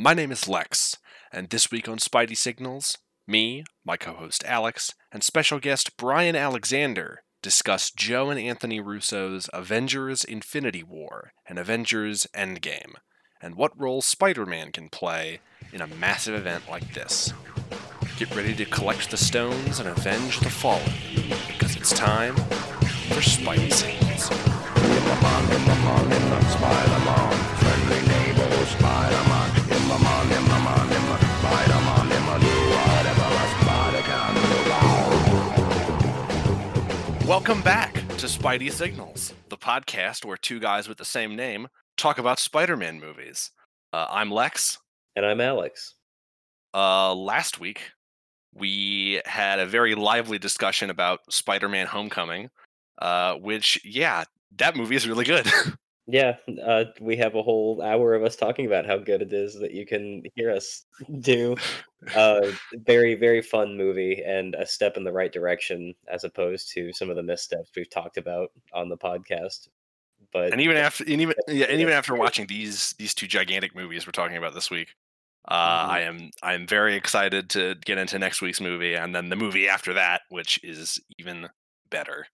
My name is Lex, and this week on Spidey Signals, me, my co host Alex, and special guest Brian Alexander discuss Joe and Anthony Russo's Avengers Infinity War and Avengers Endgame, and what role Spider Man can play in a massive event like this. Get ready to collect the stones and avenge the fallen, because it's time for Spidey Signals. Welcome back to Spidey Signals, the podcast where two guys with the same name talk about Spider Man movies. Uh, I'm Lex. And I'm Alex. Uh, last week, we had a very lively discussion about Spider Man Homecoming, uh, which, yeah, that movie is really good. Yeah, uh, we have a whole hour of us talking about how good it is that you can hear us do. Uh, very, very fun movie and a step in the right direction as opposed to some of the missteps we've talked about on the podcast. But and even after, and even yeah, and even after watching these these two gigantic movies we're talking about this week, uh, Mhm. I am I am very excited to get into next week's movie and then the movie after that, which is even better.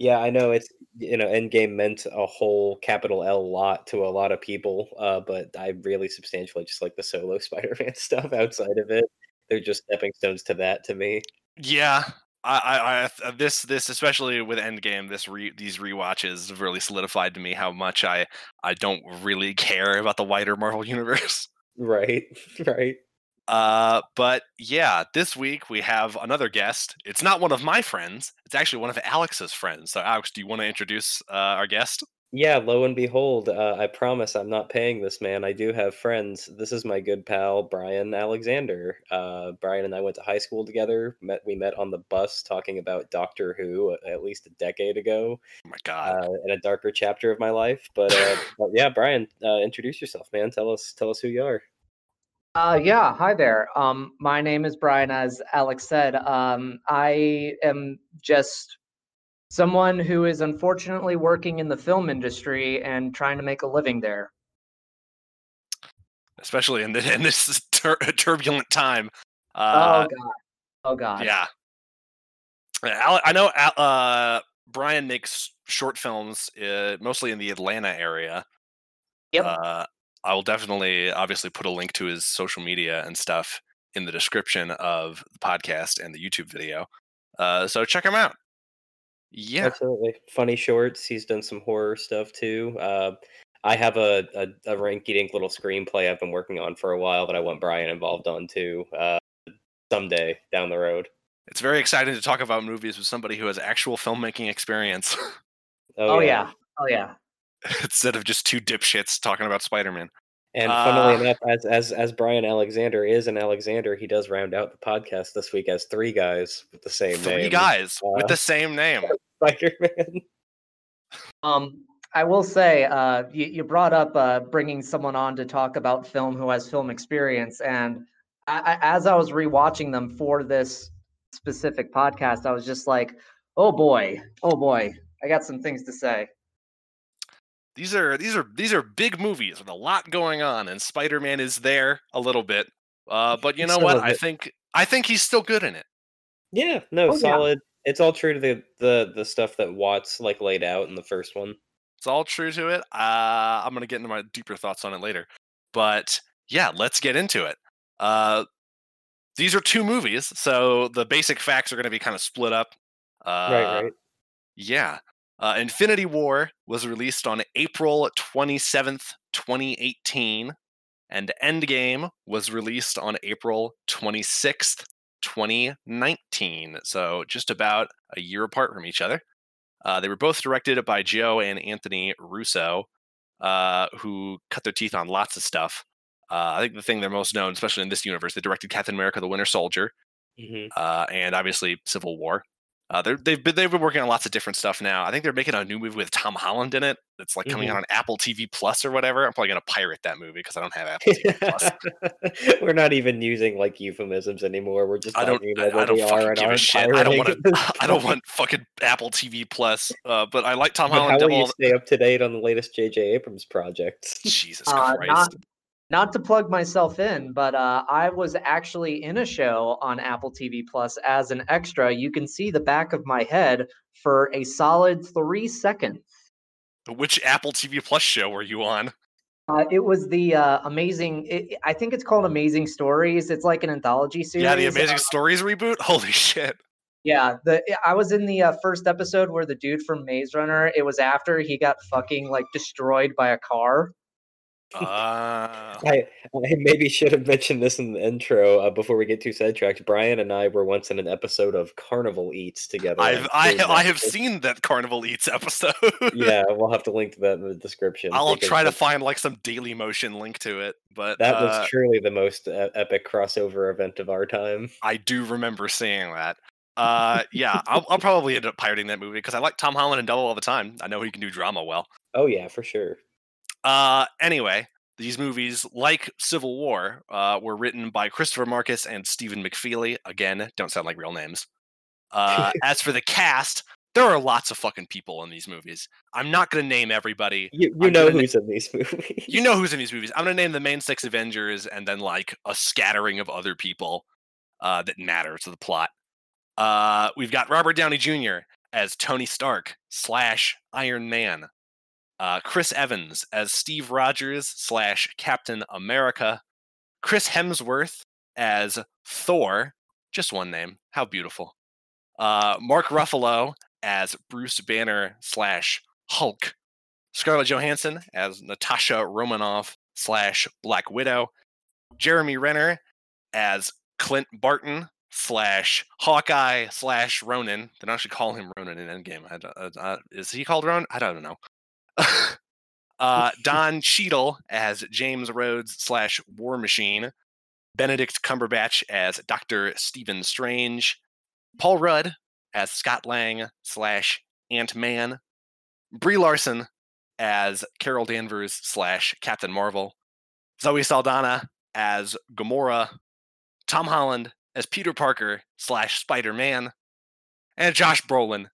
Yeah, I know it's you know Endgame meant a whole capital L lot to a lot of people, uh, but I really substantially just like the solo Spider-Man stuff outside of it. They're just stepping stones to that to me. Yeah, I, I, I this this especially with Endgame, this re, these rewatches have really solidified to me how much I I don't really care about the wider Marvel universe. Right, right. Uh, but yeah, this week we have another guest. It's not one of my friends. It's actually one of Alex's friends. So, Alex, do you want to introduce uh, our guest? Yeah, lo and behold, uh, I promise I'm not paying this man. I do have friends. This is my good pal Brian Alexander. Uh, Brian and I went to high school together. Met we met on the bus talking about Doctor Who uh, at least a decade ago, Oh my God. uh, in a darker chapter of my life. But, uh, but yeah, Brian, uh, introduce yourself, man. Tell us tell us who you are. Uh, yeah, hi there. Um, my name is Brian, as Alex said. Um, I am just someone who is unfortunately working in the film industry and trying to make a living there. Especially in, the, in this tur- turbulent time. oh Uh, God! Oh God! yeah. Al- I know uh, Brian makes short films, uh, mostly in the Atlanta area. Yep. I will definitely, obviously, put a link to his social media and stuff in the description of the podcast and the YouTube video. Uh, so check him out. Yeah, Absolutely. Funny shorts. He's done some horror stuff too. Uh, I have a, a, a rinky dink little screenplay I've been working on for a while that I want Brian involved on too. Uh, someday down the road. it's very exciting to talk about movies with somebody who has actual filmmaking experience Oh yeah! Oh yeah! instead of just two dipshits talking about Spider-Man. And funnily Uh, enough, as as as Brian Alexander is an Alexander, he does round out the podcast this week as three guys with the same Three name. guys with Uh, the same name. Spider Man. Um, I will say, uh, you, you brought up uh, bringing someone on to talk about film who has film experience, and I, I, as I was rewatching them for this specific podcast, I was just like, "Oh boy, oh boy, I got some things to say." These are these are these are big movies with a lot going on and spider-man is there a little bit uh, but you know Some what i think i think he's still good in it Yeah, no, Oh, yeah. solid. It's all true to the, the the stuff that Watts like laid out in the first one. it's all true to it uh, i'm gonna get into my deeper thoughts on it later but yeah let's get into it uh, these are two movies so the basic facts are going to be kind of split up uh, right, right. Yeah. Uh, Infinity War was released on April 27th, 2018, and Endgame was released on April 26th, 2019. So just about a year apart from each other. Uh, they were both directed by Joe and Anthony Russo, uh, who cut their teeth on lots of stuff. Uh, I think the thing they're most known, especially in this universe, they directed Captain America: The Winter Soldier, hmm uh, and obviously Civil War. Uh, they're, they've been they've been working on lots of different stuff now. I think they're making a new movie with Tom Holland in it. That's like coming Mhm. out on Apple TV Plus or whatever. I'm probably gonna pirate that movie because I don't have Apple TV Plus. We're not even using like euphemisms anymore. We're just I don't. I, I don't fucking give a shit. I don't want to. I don't want fucking Apple TV Plus. Uh, but I like Tom But Holland. how will double you stay up to date on the latest J.J. Abrams projects? Jesus Uh, Christ. not not to plug myself in, but uh, I was actually in a show on Apple TV Plus as an extra. You can see the back of my head for a solid three seconds. Which Apple TV Plus show were you on? Uh, it was the uh, amazing. It, I think it's called Amazing Stories. It's like an anthology series. Yeah, the Amazing Uh, Stories reboot. Holy shit! yeah, the I was in the uh, first episode where the dude from Maze Runner. It was after he got fucking like destroyed by a car. Uh, I, I maybe should have mentioned this in the intro uh, before we get too sidetracked. Brian and I were once in an episode of Carnival Eats together. I've I, I have seen that Carnival Eats episode. Yeah, we'll have to link to that in the description. I'll try to find like some Daily Motion link to it, but That uh, was truly the most uh, epic crossover event of our time. I do remember seeing that. Uh, yeah, I'll, I'll probably end up pirating that movie because I like Tom Holland and Double all the time. I know he can do drama well. Oh yeah, for sure. Uh, anyway, these movies, like Civil War, uh, were written by Christopher Marcus and Stephen McFeely. Again, don't sound like real names. Uh, as for the cast, there are lots of fucking people in these movies. I'm not going to name everybody. You you know gonna na- who's in these movies. You know who's in these movies. I'm going to name the main six Avengers and then like a scattering of other people uh, that matter to the plot. Uh, we've got Robert Downey Jr. as Tony Stark slash Iron Man. Uh, Chris Evans as Steve Rogers slash Captain America. Chris Hemsworth as Thor. Just one name. How beautiful. Uh, Mark Ruffalo as Bruce Banner slash Hulk. Scarlett Johansson as Natasha Romanoff slash Black Widow. Jeremy Renner as Clint Barton slash Hawkeye slash Ronan. They don't actually call him Ronan in Endgame. I don't- uh, uh, is he called Ronan? I don't know. Uh, Don Cheadle as James Rhodes slash War Machine. Benedict Cumberbatch as Doctor Stephen Strange. Paul Rudd as Scott Lang slash Ant Man. Brie Larson as Carol Danvers slash Captain Marvel. Zoe Saldana as Gamora. Tom Holland as Peter Parker slash Spider Man. And Josh Brolin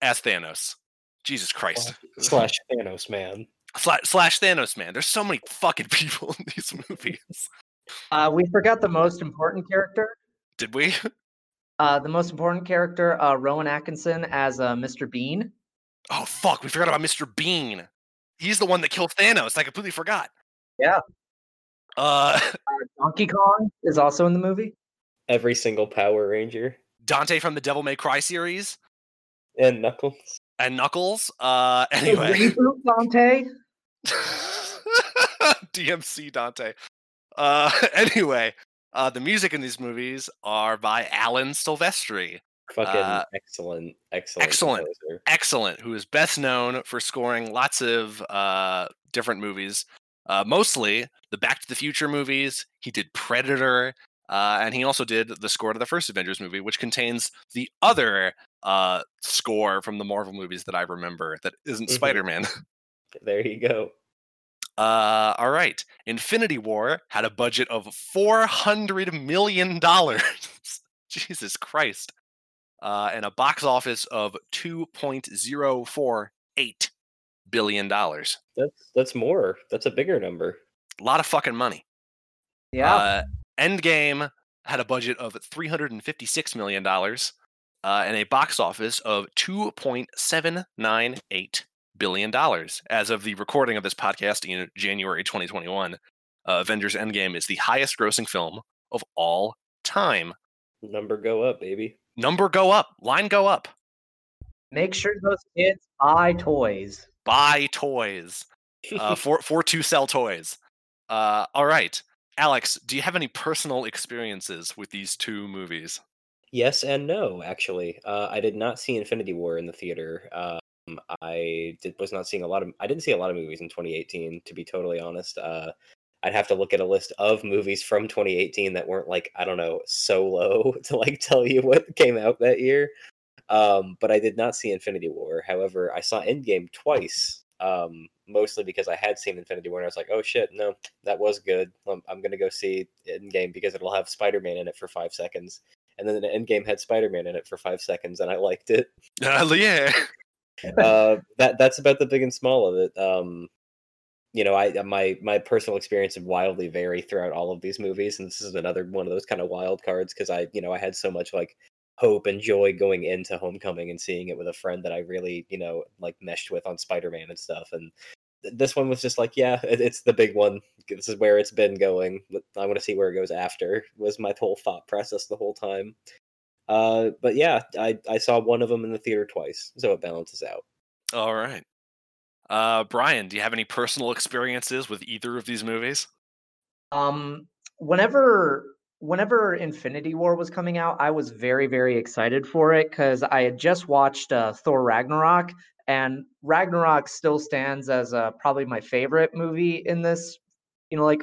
as Thanos. Jesus Christ. slash Thanos man. Slash, slash Thanos, man. There's so many fucking people in these movies. Uh, we forgot the most important character. Did we? Uh, the most important character, uh, Rowan Atkinson as uh, Mr. Bean. Oh, fuck. We forgot about Mr. Bean. He's the one that killed Thanos. I completely forgot. Yeah. Uh, Donkey Kong is also in the movie. Every single Power Ranger Dante from the Devil May Cry series and Knuckles. And Knuckles. Uh, anyway. Reboot Dante. DMC Dante. Uh, anyway, uh, the music in these movies are by Alan Silvestri. Fucking Uh, excellent, excellent, excellent. composer. Excellent, who is best known for scoring lots of uh, different movies, uh, mostly the Back to the Future movies. He did Predator, uh, and he also did the score to the first Avengers movie, which contains the other uh, score from the Marvel movies that I remember that isn't Mhm. Spider Man. There you go. Uh, all right. Infinity War had a budget of four hundred million dollars. Jesus Christ. Uh, and a box office of two point zero four eight billion dollars. That's that's more. That's a bigger number. A lot of fucking money. Yeah. Uh, Endgame had a budget of three hundred and fifty-six million dollars, uh, and a box office of two point seven nine eight billion dollars. As of the recording of this podcast in January 2021, uh, Avengers: Endgame is the highest-grossing film of all time. Number go up, baby. Number go up, line go up. Make sure those kids buy toys. Buy toys uh, for for to sell toys. Uh, all right, Alex, do you have any personal experiences with these two movies? Yes and no, actually. Uh, I did not see Infinity War in the theater. Um, I did, was not seeing a lot of. I didn't see a lot of movies in 2018, to be totally honest. Uh, I'd have to look at a list of movies from 2018 that weren't like I don't know Solo to like tell you what came out that year. Um, but I did not see Infinity War. However, I saw Endgame twice. Um, mostly because I had seen Infinity War and I was like, oh shit, no, that was good. I'm, I'm gonna go see Endgame because it'll have Spider Man in it for five seconds and then the Endgame had Spider Man in it for five seconds, and I liked it. Uh, yeah. uh, that that's about the big and small of it. Um, you know, I my my personal experience would wildly vary throughout all of these movies, and this is another one of those kind of wild cards because I, you know, I had so much like hope and joy going into Homecoming and seeing it with a friend that I really, you know, like meshed with on Spider Man and stuff, and this one was just like, yeah, it's the big one. This is where it's been going. I want to see where it goes after. Was my whole thought process the whole time. Uh, but yeah, I I saw one of them in the theater twice, so it balances out. All right. Uh, Brian, do you have any personal experiences with either of these movies? Um, whenever whenever Infinity War was coming out, I was very very excited for it because I had just watched uh, Thor Ragnarok, and Ragnarok still stands as uh, probably my favorite movie in this, you know, like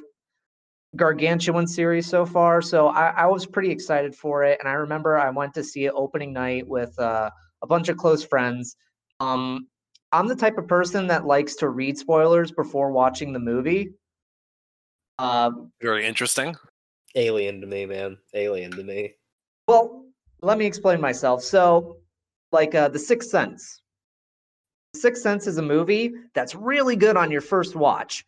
gargantuan series so far. So I, I was pretty excited for it, and I remember I went to see it opening night with uh, a bunch of close friends. Um, I'm the type of person that likes to read spoilers before watching the movie. Uh, Very interesting. Alien to me, man. Alien to me. Well, let me explain myself. So, like uh, The Sixth Sense. The Sixth Sense is a movie that's really good on your first watch.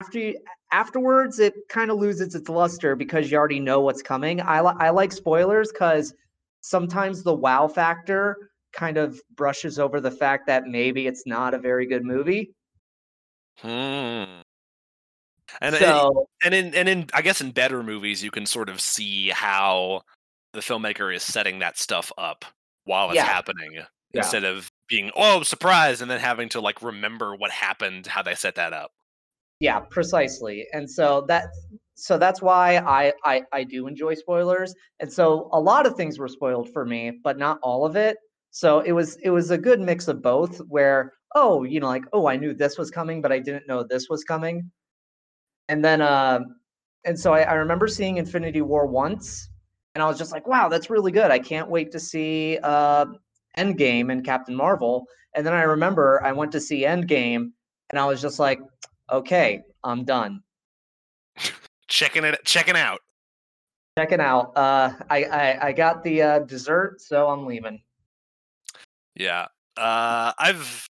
After you, afterwards, it kind of loses its luster because you already know what's coming. I, li- I like spoilers because sometimes the wow factor kind of brushes over the fact that maybe it's not a very good movie. Hmm. And so, and in and in I guess in better movies you can sort of see how the filmmaker is setting that stuff up while it's Yeah. happening Yeah. instead of being oh surprise and then having to like remember what happened how they set that up. yeah precisely and so that so that's why I, I i do enjoy spoilers and so a lot of things were spoiled for me but not all of it so it was it was a good mix of both where oh you know like oh i knew this was coming but i didn't know this was coming and then uh and so i, I remember seeing infinity war once and i was just like wow that's really good i can't wait to see uh endgame and captain marvel and then i remember i went to see endgame and i was just like okay, I'm done. Checking it checking out. Checking out. Uh, I, I I got the uh, dessert, so I'm leaving. Yeah. Uh I've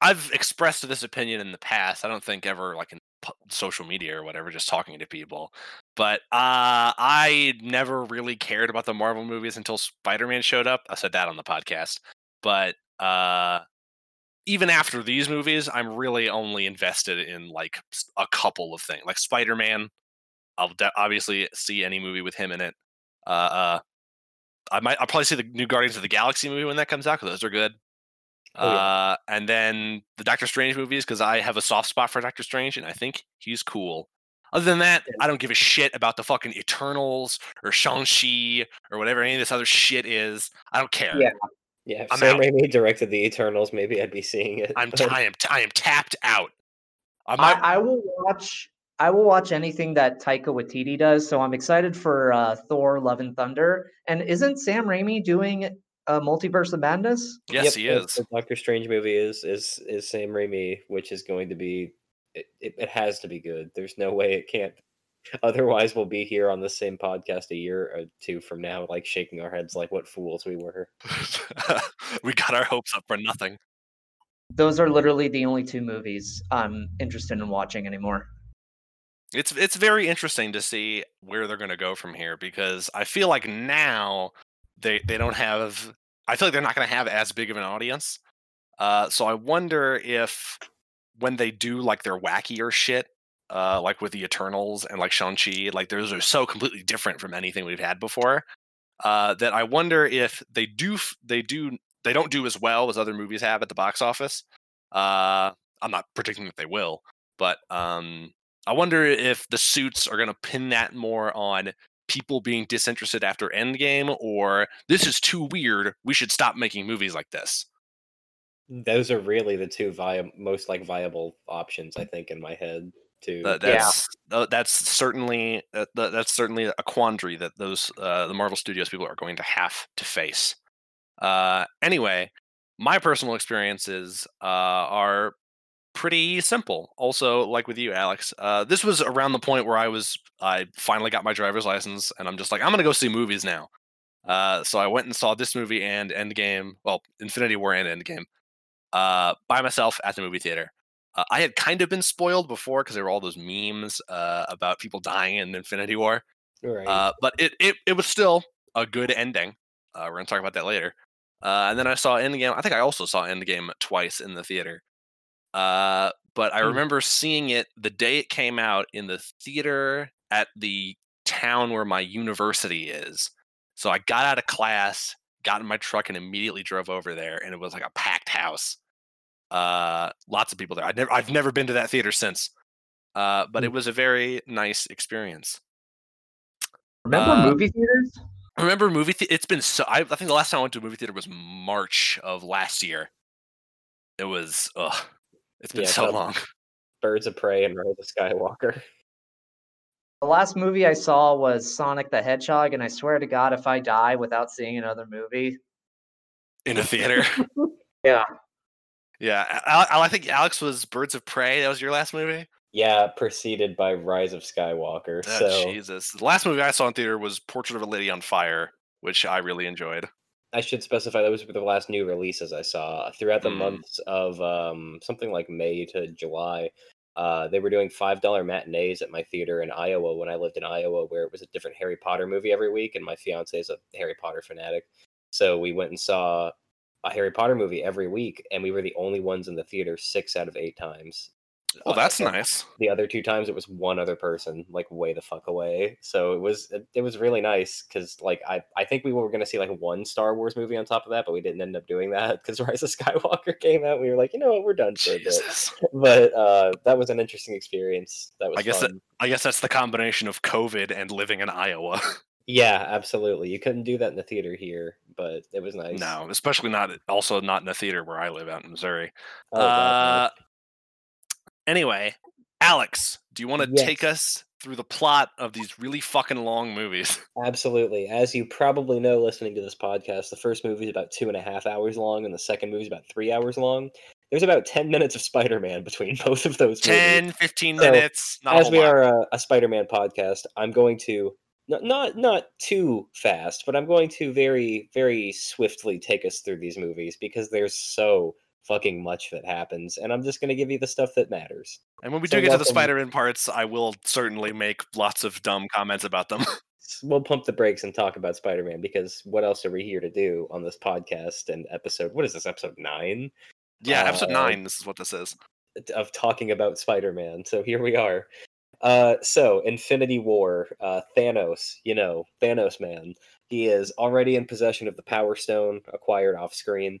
I've expressed this opinion in the past. I don't think ever like in social media or whatever just talking to people. But uh I never really cared about the Marvel movies until Spider-Man showed up. I said that on the podcast. But uh even after these movies, I'm really only invested in like a couple of things. Like Spider-Man, I'll de- obviously see any movie with him in it. Uh, uh I might I'll probably see the new Guardians of the Galaxy movie when that comes out because those are good. Oh, yeah. Uh, and then the Doctor Strange movies because I have a soft spot for Doctor Strange and I think he's cool. Other than that. I don't give a shit about the fucking Eternals or Shang-Chi or whatever any of this other shit is. I don't care. Yeah. Yeah, if I'm Sam out. Raimi directed the Eternals, maybe I'd be seeing it. I'm t- I am t- I am tapped out. I, I will watch. I will watch anything that Taika Waititi does. So I'm excited for uh, Thor: Love and Thunder. And isn't Sam Raimi doing uh, Multiverse of Madness? yes Yep, he is. The Doctor Strange movie is is is Sam Raimi, which is going to be it, it, it has to be good. There's no way it can't. Otherwise, we'll be here on the same podcast a year or two from now, like shaking our heads like what fools we were. we got our hopes up for nothing. Those are literally the only two movies I'm interested in watching anymore. It's it's very interesting to see where they're going to go from here because I feel like now they they don't have I feel like they're not going to have as big of an audience. Uh, so I wonder if when they do like their wackier shit, uh, like with the Eternals and like Shang Chi, like those are so completely different from anything we've had before. Uh, that I wonder if they do they do they don't do as well as other movies have at the box office. Uh, I'm not predicting that they will, but um, I wonder if the suits are going to pin that more on people being disinterested after Endgame, or this is too weird. We should stop making movies like this. Those are really the two vi- most like viable options, I think, in my head. To Yeah. that's uh, that's certainly uh, th- that's certainly a quandary that those uh, the Marvel Studios people are going to have to face. Uh, anyway, my personal experiences uh, are pretty simple. Also, like with you, Alex, uh, this was around the point where I was I finally got my driver's license, and I'm just like I'm gonna go see movies now. Uh, so I went and saw this movie and Endgame, well, Infinity War and Endgame, uh, by myself at the movie theater. Uh, I had kind of been spoiled before because there were all those memes uh, about people dying in Infinity War. Right. Uh, but it, it it was still a good ending. Uh, we're gonna talk about that later. Uh, and then I saw Endgame. I think I also saw Endgame twice in the theater. Uh, but I Hmm. remember seeing it the day it came out in the theater at the town where my university is. So I got out of class, got in my truck, and immediately drove over there, and it was like a packed house. Uh, lots of people there. I never, I've never been to that theater since. Uh, but it Hmm. was a very nice experience. Remember Uh, movie theaters? remember movie the- it's been so I, I think the last time i went to a movie theater was march of last year it was ugh it's been Yeah, so long. Birds of Prey and Rise of Skywalker. The last movie I saw was Sonic the Hedgehog, and I swear to God, if I die without seeing another movie, in a theater? Yeah, yeah I, I, I think alex was birds of prey. That was your last movie? Yeah, preceded by Rise of Skywalker. oh, so jesus. The last movie i saw in theater was portrait of a lady on fire which i really enjoyed I should specify those were the last new releases I saw throughout the Mm. months of um, something like May to July. Uh, they were doing five dollar matinees at my theater in Iowa when I lived in Iowa, where it was a different Harry Potter movie every week, and my fiance is a Harry Potter fanatic. So we went and saw a Harry Potter movie every week, and we were the only ones in the theater six out of eight times. Well Uh, that's and nice The other two times it was one other person, like way the fuck away. So it was it, it was really nice because like I I think we were gonna see like one Star Wars movie on top of that, but we didn't end up doing that because Rise of Skywalker came out. We were like, you know what, we're done for a bit. But uh, that was an interesting experience. That was I guess that- i guess that's the combination of covid and living in iowa Yeah, absolutely. You couldn't do that in the theater here, but it was nice. no especially not also not in the theater where i live out in missouri Oh, uh, anyway, Alex, do you want to take us through the plot of these really fucking long movies? Absolutely. As you probably know, listening to this podcast, the first movie is about two and a half hours long, and the second movie is about three hours long. There's about 10 minutes of Spider Man between both of those movies. 15 So, minutes. Not as we lot. are a, a Spider-Man podcast, I'm going to not, not not too fast, but I'm going to very very swiftly take us through these movies because they're so fucking much that happens, and I'm just going to give you the stuff that matters. And when we so do get to the Spider-Man parts, I will certainly make lots of dumb comments about them. We'll pump the brakes and talk about Spider-Man because what else are we here to do on this podcast and episode? What is this episode nine yeah, episode Uh, nine. This is what this is. of talking about Spider-Man? So here we are. Uh, so Infinity War, uh, Thanos, you know, Thanos man. He is already in possession of the Power Stone acquired off screen,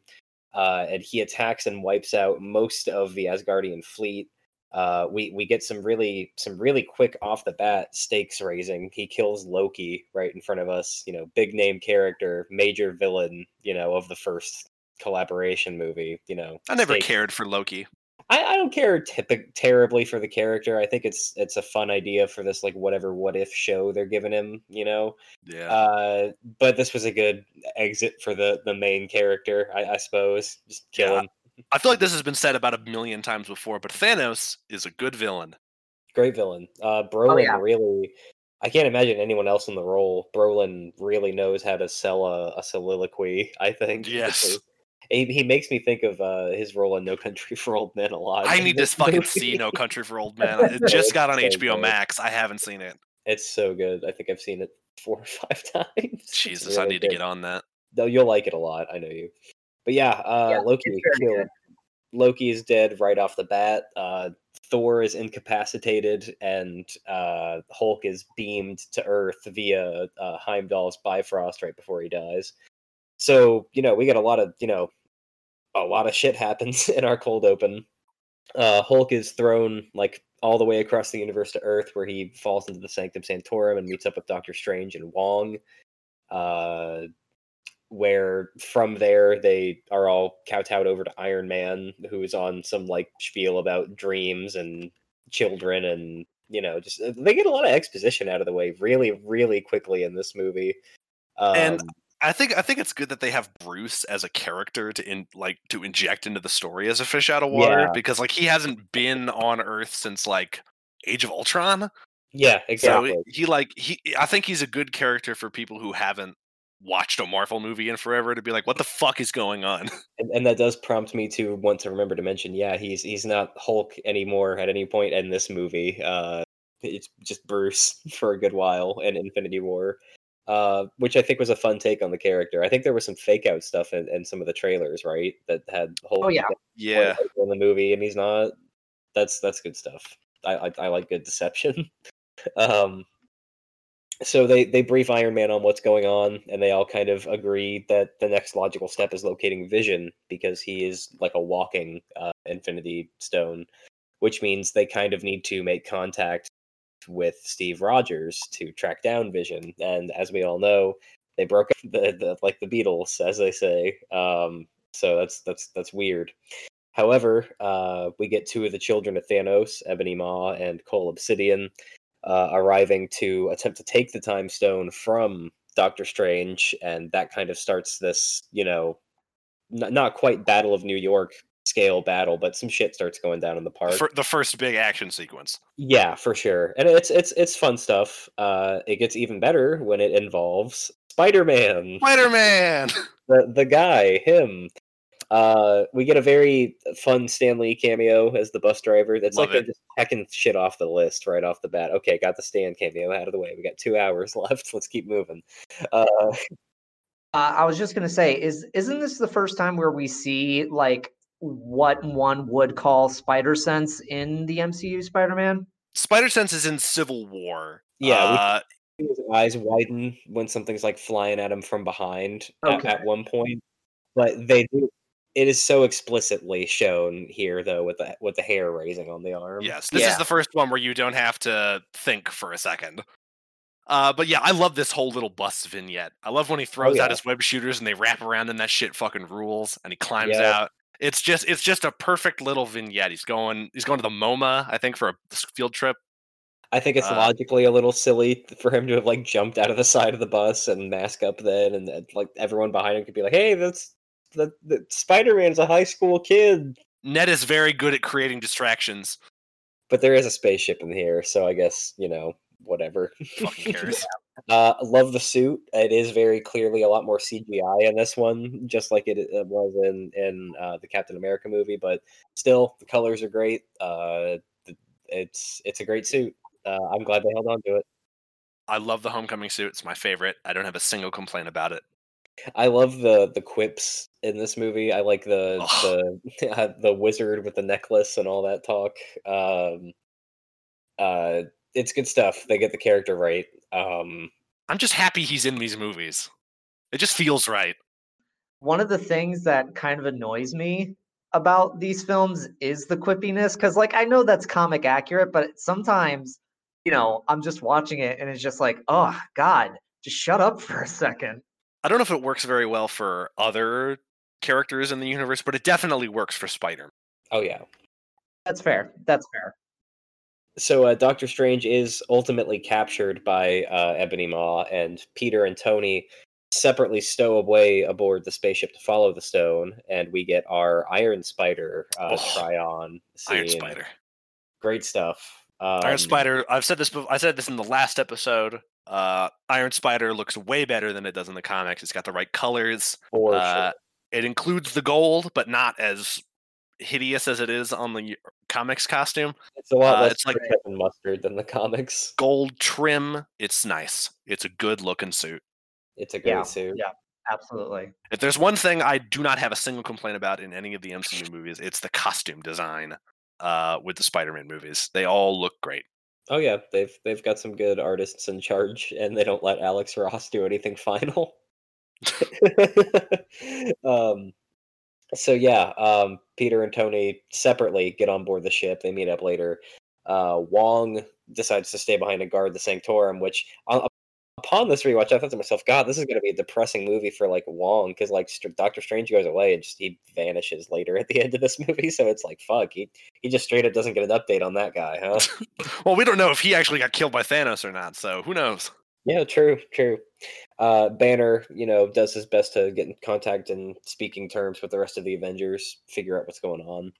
uh, and he attacks and wipes out most of the Asgardian fleet. Uh, we we get some really some really quick off the bat stakes raising. He kills Loki right in front of us. You know, big name character, major villain. You know, of the first collaboration movie. You know, I never stakes- cared for Loki. I, I don't care typi- terribly for the character. I think it's it's a fun idea for this like whatever what if show they're giving him, you know. Yeah. Uh, but this was a good exit for the the main character, I, I suppose. Just kill Yeah. him. I feel like this has been said about a million times before, but Thanos is a good villain. Great villain. Uh, Brolin yeah. really. I can't imagine anyone else in the role. Brolin really knows how to sell a, a soliloquy. I think. Yes. Because He, he makes me think of uh, his role in No Country for Old Men a lot. I need to fucking movie. see No Country for Old Men. It just got on so HBO good. Max. I haven't seen it. It's so good. I think I've seen it four or five times. It's Jesus, I really need to get on that. No, you'll like it a lot. I know you. But yeah, uh, Yeah, Loki it's killed. Loki is dead right off the bat. Uh, Thor is incapacitated, and uh, Hulk is beamed to Earth via uh, Heimdall's Bifrost right before he dies. So you know we get a lot of you know a lot of shit happens in our cold open. Uh, Hulk is thrown like all the way across the universe to Earth, where he falls into the Sanctum Sanctorum and meets up with Doctor Strange and Wong. Uh, where from there they are all kowtowed over to Iron Man, who is on some like spiel about dreams and children, and you know, just uh, they get a lot of exposition out of the way really, really quickly in this movie. Um, And I think I think it's good that they have Bruce as a character to in like to inject into the story as a fish out of water Yeah. because like he hasn't been on Earth since like Age of Ultron. yeah, So exactly. he like he I think he's a good character for people who haven't watched a Marvel movie in forever to be like, what the fuck is going on? And, and that does prompt me to want to remember to mention, yeah, he's he's not Hulk anymore at any point in this movie. Uh, it's just Bruce for a good while in Infinity War, uh, which I think was a fun take on the character. I think there was some fake out stuff in, in some of the trailers, right? That had Hulk Oh yeah. Yeah. in the movie, and he's not. That's that's good stuff. I I, I like good deception. um, so they they brief Iron Man on what's going on, and they all kind of agree that the next logical step is locating Vision because he is like a walking uh, Infinity Stone, which means they kind of need to make contact with Steve Rogers to track down Vision. And as we all know, they broke up the, the like the Beatles, as they say. Um, so that's that's that's weird. However, uh, we get two of the children of Thanos, Ebony Maw and Cull Obsidian, uh, arriving to attempt to take the Time Stone from Doctor Strange, and that kind of starts this, you know, n- not quite Battle of New York scale battle, but some shit starts going down in the park. For the first big action sequence. Yeah, for sure. And it's it's it's fun stuff. Uh it gets even better when it involves Spider-Man. Spider Man! The the guy, him. Uh we get a very fun Stan Lee cameo as the bus driver. That's Love like they're just checking shit off the list right off the bat. Okay, got the Stan cameo out of the way. We got two hours left. Let's keep moving. Uh Uh, I was just gonna say, is isn't this the first time where we see like what one would call spider sense in the MCU Spider-Man? Spider Sense is in Civil War. Yeah, Uh, his eyes widen when something's like flying at him from behind at, Okay. at one point. But they do it is so explicitly shown here though with the with the hair raising on the arm. Yes, this is the first one where you don't have to think for a second. Uh, but yeah, I love this whole little bus vignette. I love when he throws yeah. out his web shooters and they wrap around and that shit fucking rules. And he climbs Yeah. out. It's just it's just a perfect little vignette. He's going he's going to the MoMA, I think, for a field trip. I think it's Uh, logically a little silly for him to have like jumped out of the side of the bus and mask up then and like everyone behind him could be like, "Hey, that's the, the Spider-Man's a high school kid." Ned is very good at creating distractions. But there is a spaceship in here, so I guess, you know, whatever. Fucking cares. Uh, love the suit. It is very clearly a lot more CGI in this one, just like it, was in in uh, the Captain America movie. But still, the colors are great. Uh, it's it's a great suit. Uh, I'm glad they held on to it. I love the homecoming suit. It's my favorite. I don't have a single complaint about it. I love the the quips in this movie. I like the the the wizard with the necklace and all that talk. Um, uh, it's good stuff. They get the character right. Um, I'm just happy he's in these movies. It just feels right. One of the things that kind of annoys me about these films is the quippiness, because like I know that's comic accurate, but sometimes, you know, I'm just watching it and it's just like, oh God, just shut up for a second. I don't know if it works very well for other characters in the universe, but it definitely works for Spider. oh yeah. That's fair. That's fair. So uh, Doctor Strange is ultimately captured by uh, Ebony Maw, and Peter and Tony separately stow away aboard the spaceship to follow the stone, and we get our Iron Spider uh, Oh, try on. Iron Spider. Great stuff. Um, Iron Spider. I've said this. bef- I said this in the last episode. Uh, Iron Spider looks way better than it does in the comics. It's got the right colors. for Uh, sure. It includes the gold, but not as hideous as it is on the comics costume. It's a lot uh, less it's like- and mustard than the comics. Gold trim. It's nice. It's a good looking suit. It's a great Yeah, suit. yeah. Absolutely. If there's one thing I do not have a single complaint about in any of the MCU movies, it's the costume design uh, with the Spider-Man movies. They all look great. Oh yeah, they've they've got some good artists in charge, and they don't let Alex Ross do anything final. um, so yeah, um, Peter and Tony separately get on board the ship. They meet up later. Uh, Wong decides to stay behind and guard the Sanctorum, which uh, upon this rewatch, I thought to myself, God, this is going to be a depressing movie for like Wong because like Str- Doctor Strange goes away and just he vanishes later at the end of this movie. So it's like, fuck, he he just straight up doesn't get an update on that guy, huh? Well, we don't know if he actually got killed by Thanos or not, so who knows? Yeah, true, true. Uh, Banner, you know, does his best to get in contact and speaking terms with the rest of the Avengers, figure out what's going on.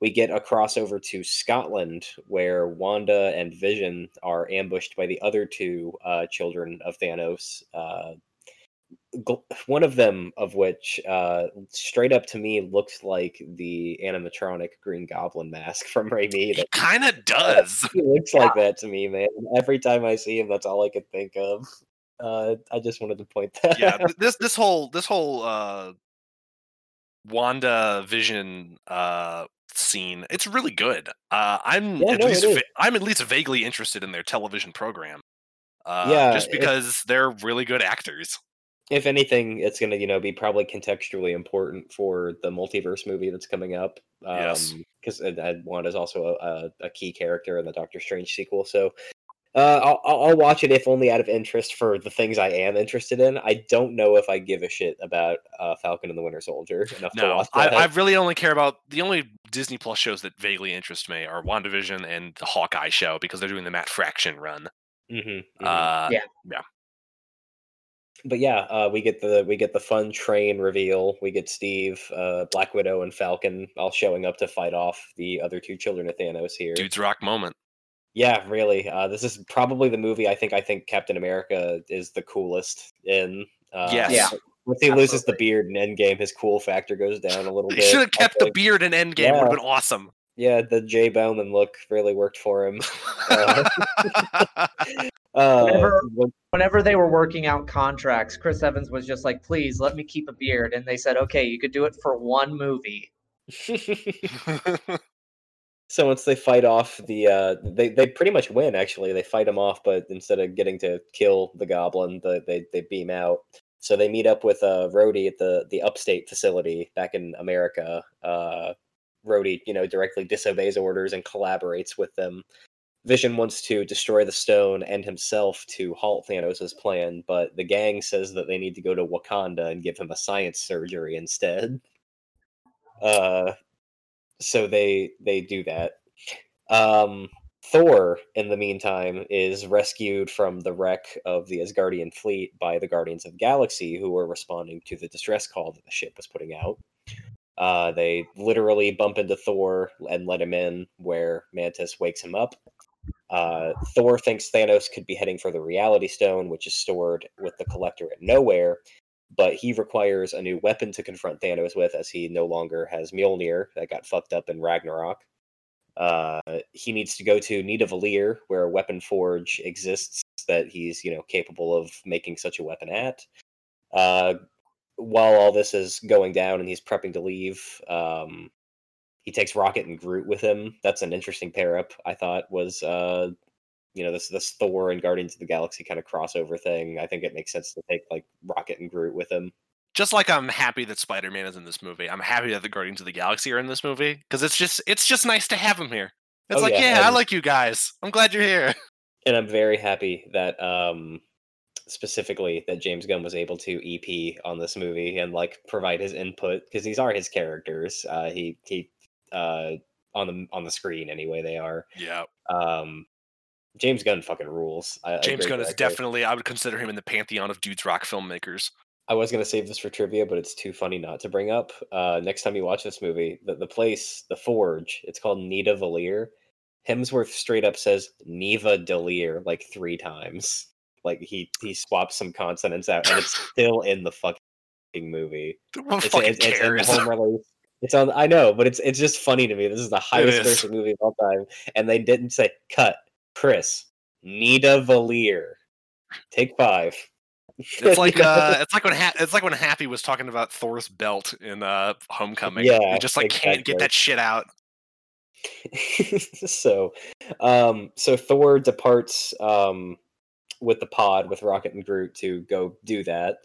We get a crossover to Scotland where Wanda and Vision are ambushed by the other two uh, children of Thanos, uh, one of them of which uh, straight up to me looks like the animatronic Green Goblin mask from Raimi. He That kind of does. he looks like that to me, man. Every time I see him, that's all I could think of. Uh, I just wanted to point that. yeah, out. this this whole this whole uh Wanda Vision uh scene, it's really good. Uh I'm Yeah, at no, least va- I'm at least vaguely interested in their television program. Uh Yeah, just it- because they're really good actors. If anything, it's gonna you know be probably contextually important for the multiverse movie that's coming up. Um, Yes. because Wanda's also a, a, a key character in the Doctor Strange sequel. So. Uh, I'll, I'll I'll watch it if only out of interest for the things I am interested in. I don't know if I give a shit about uh, Falcon and the Winter Soldier enough to No, watch I, that. I really only care about the only Disney Plus shows that vaguely interest me are WandaVision and the Hawkeye show because they're doing the Matt Fraction run. Mhm, mhm. Uh, Yeah. But yeah, uh, we get the we get the fun train reveal. We get Steve, uh, Black Widow, and Falcon all showing up to fight off the other two children of Thanos here. Dude's Rock moment. Yeah, really. Uh, this is probably the movie I think I think Captain America is the coolest in. Uh, Yes. Yeah. Once he loses the beard in Endgame, his cool factor goes down a little He bit. should have kept the beard in Endgame. Would Yeah. have been awesome. Yeah, the Jay Bauman look really worked for him. Uh, Uh, Whenever- Whenever they were working out contracts, Chris Evans was just like, "Please let me keep a beard," and they said, "Okay, you could do it for one movie." So once they fight off the, uh, they they pretty much win. Actually, they fight him off, but instead of getting to kill the goblin, the, they they beam out. So they meet up with uh, Rhodey at the the Upstate facility back in America. Uh, Rhodey, you know, directly disobeys orders and collaborates with them. Vision wants to destroy the stone and himself to halt Thanos' plan, but the gang says that they need to go to Wakanda and give him a science surgery instead. Uh, so they they do that. Um, Thor, in the meantime, is rescued from the wreck of the Asgardian fleet by the Guardians of the Galaxy, who were responding to the distress call that the ship was putting out. Uh, they literally bump into Thor and let him in, where Mantis wakes him up. Uh, Thor thinks Thanos could be heading for the Reality Stone, which is stored with the Collector at Knowhere, but he requires a new weapon to confront Thanos with, as he no longer has Mjolnir that got fucked up in Ragnarok. Uh, he needs to go to Nidavellir, where a weapon forge exists that he's you know capable of making such a weapon at. Uh, while all this is going down and he's prepping to leave, um, he takes Rocket and Groot with him. That's an interesting pair up. I thought was uh, you know this this Thor and Guardians of the Galaxy kind of crossover thing. I think it makes sense to take like Rocket and Groot with him. just like I'm happy that Spider Man is in this movie, I'm happy that the Guardians of the Galaxy are in this movie because it's just it's just nice to have them here. It's Oh, like, yeah, yeah, I like you guys. I'm glad you're here. and I'm very happy that um specifically that James Gunn was able to EP on this movie and like provide his input because these are his characters. Uh he he uh on the on the screen anyway they are. Yeah, Um James Gunn fucking rules. I, James Gunn is definitely I would consider him in the pantheon of dudes rock filmmakers. I was gonna save this for trivia, but it's too funny not to bring up. Uh, next time you watch this movie, the, the place, the forge, it's called Nidavellir. Hemsworth straight up says Neva Delir like three times. Like he he swaps some consonants out, and it's still in the fucking movie. Who It's, fucking it's, it's in the cares? home release. It's on. I know, but it's it's just funny to me. This is the highest grossing movie of all time, and they didn't say cut. Chris Nidavellir, take five. It's like uh, it's like when ha- it's like when Happy was talking about Thor's belt in uh, Homecoming. Yeah, he just like can't get that shit out. so um so thor departs um with the pod with rocket and groot to go do that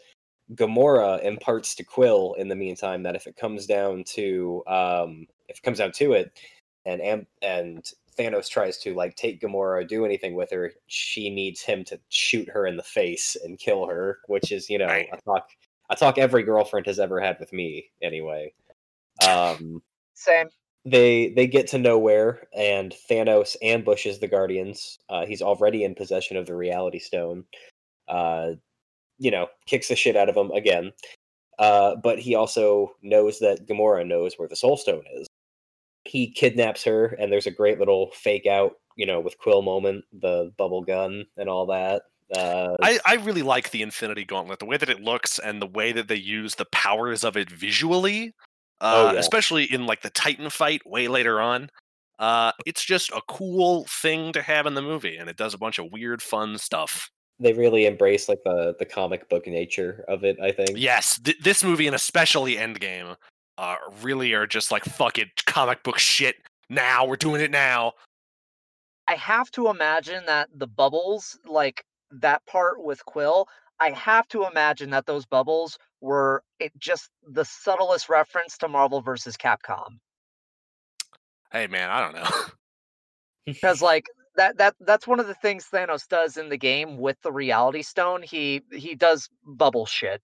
gamora imparts to quill in the meantime that if it comes down to um if it comes down to it and Am- and thanos tries to like take gamora or do anything with her she needs him to shoot her in the face and kill her which is you know Right. a talk a talk every girlfriend has ever had with me anyway um Same. they they get to Knowhere and thanos ambushes the guardians uh, he's already in possession of the reality stone uh, you know kicks the shit out of them again uh, but he also knows that gamora knows where the soul stone is he kidnaps her and there's a great little fake out you know with quill moment the bubble gun and all that Uh, I, I really like the Infinity Gauntlet, the way that it looks and the way that they use the powers of it visually, uh, Oh, yeah. especially in like the Titan fight way later on. Uh, it's just a cool thing to have in the movie, and it does a bunch of weird, fun stuff. They really embrace like the the comic book nature of it. I think. Yes, th- this movie and especially Endgame, uh, really are just like fuck it, comic book shit. Now we're doing it now. I have to imagine that the bubbles, like that part with Quill, I have to imagine that those bubbles were it just the subtlest reference to Marvel versus Capcom. Hey man, I don't know. Because like that that that's one of the things Thanos does in the game with the Reality Stone. He he does bubble shit.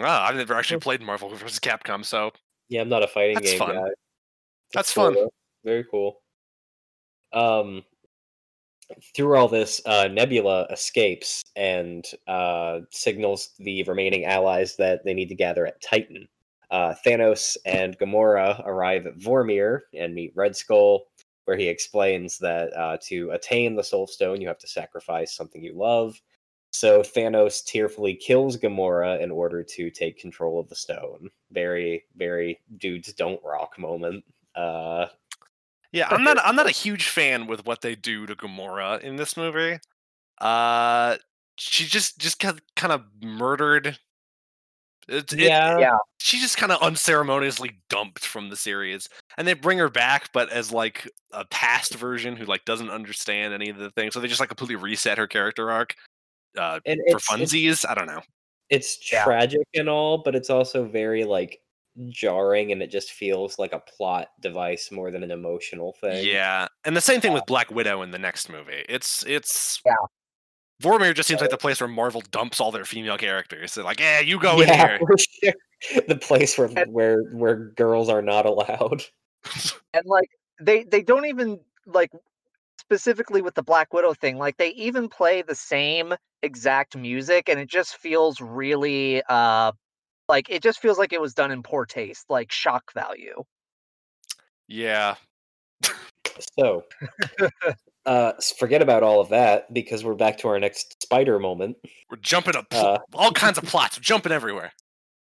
oh, I've never actually played Marvel vs. Capcom, so Yeah, I'm not a fighting That's game fun. guy. That's cool, fun. though. Very cool. Um, through all this, uh, Nebula escapes and uh, signals the remaining allies that they need to gather at Titan. Uh, Thanos and Gamora arrive at Vormir and meet Red Skull, where he explains that uh, to attain the Soul Stone, you have to sacrifice something you love. So Thanos tearfully kills Gamora in order to take control of the stone. Very, very dudes don't rock moment. Uh, Yeah, I'm not I'm not a huge fan with what they do to Gamora in this movie. Uh she just just kind of murdered it- yeah, Yeah. she just kind of unceremoniously dumped from the series and they bring her back but as like a past version who like doesn't understand any of the things so they just like completely reset her character arc uh and for it's, it's funsies i don't know it's Yeah. tragic and all, but it's also very like jarring, and it just feels like a plot device more than an emotional thing. yeah and the same thing with black widow in the next movie it's it's Yeah. Vormir just seems like the place where Marvel dumps all their female characters. They're like, "Yeah, you go in here." for sure. The place where And- where where girls are not allowed. and like they they don't even like specifically with the black widow thing like they even play the same exact music and it just feels really uh like it just feels like it was done in poor taste like shock value Yeah, So, uh, forget about all of that because we're back to our next spider moment. we're jumping up pl- Uh, all kinds of plots, jumping everywhere.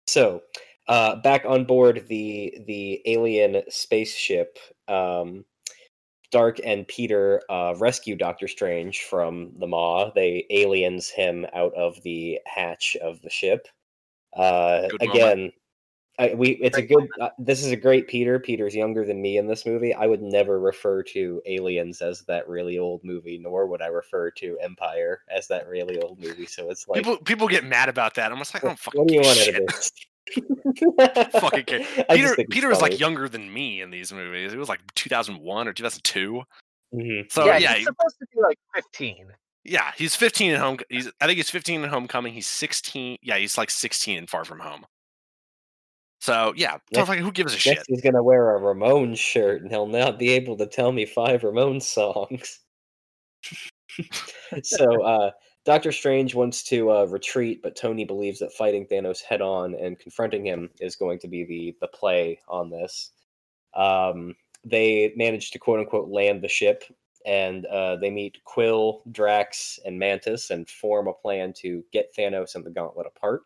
So, uh, back on board the the alien spaceship, um, Stark and Peter uh, rescue Doctor Strange from the Maw. They aliens him out of the hatch of the ship. Uh, again, I, we it's a good. Uh, this is a great Peter. Peter's younger than me in this movie. I would never refer to Aliens as that really old movie, nor would I refer to Empire as that really old movie. So it's like, people people get mad about that. I'm just like, I what, don't fucking what do you want out shit. Fucking care. Peter Peter was like younger than me in these movies. It was like 2001 or 2002. Mhm. So yeah, yeah, he's he- supposed to be like 15 yeah, he's 15 at home. He's I think he's 15 in Homecoming. He's 16. Yeah, he's like 16 in Far From Home. So yeah, Next- fucking who gives a shit? He's gonna wear a Ramones shirt, and he'll not be able to tell me five Ramones songs. so, uh, Doctor Strange wants to uh, retreat, but Tony believes that fighting Thanos head on and confronting him is going to be the the play on this. Um, they manage to quote unquote land the ship, and uh, they meet Quill, Drax, and Mantis, and form a plan to get Thanos and the Gauntlet apart.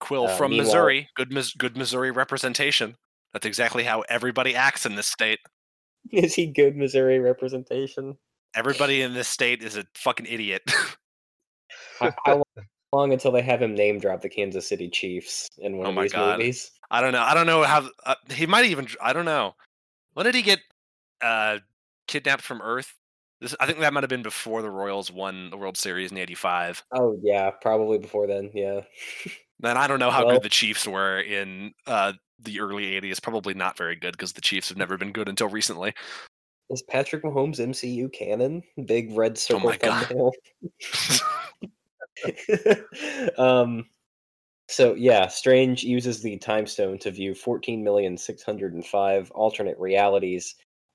Quill uh, from meanwhile- Missouri. Good Mis- good Missouri representation. That's exactly how everybody acts in this state. Is he good Missouri representation? Everybody in this state is a fucking idiot. how, how long until they have him name drop the Kansas City Chiefs in one Oh of these God. movies? I don't know. I don't know how uh, he might even. I don't know. When did he get uh, kidnapped from Earth? This, I think that might have been before the Royals won the World Series in '85. Oh yeah, probably before then. Yeah, Then I don't know how Well- good the Chiefs were in uh, the early '80s. Probably not very good because the Chiefs have never been good until recently. is Patrick Mahomes MCU canon? Big red circle Oh my God. thumbnail. um, so yeah, Strange uses the time stone to view fourteen million six hundred and five alternate realities.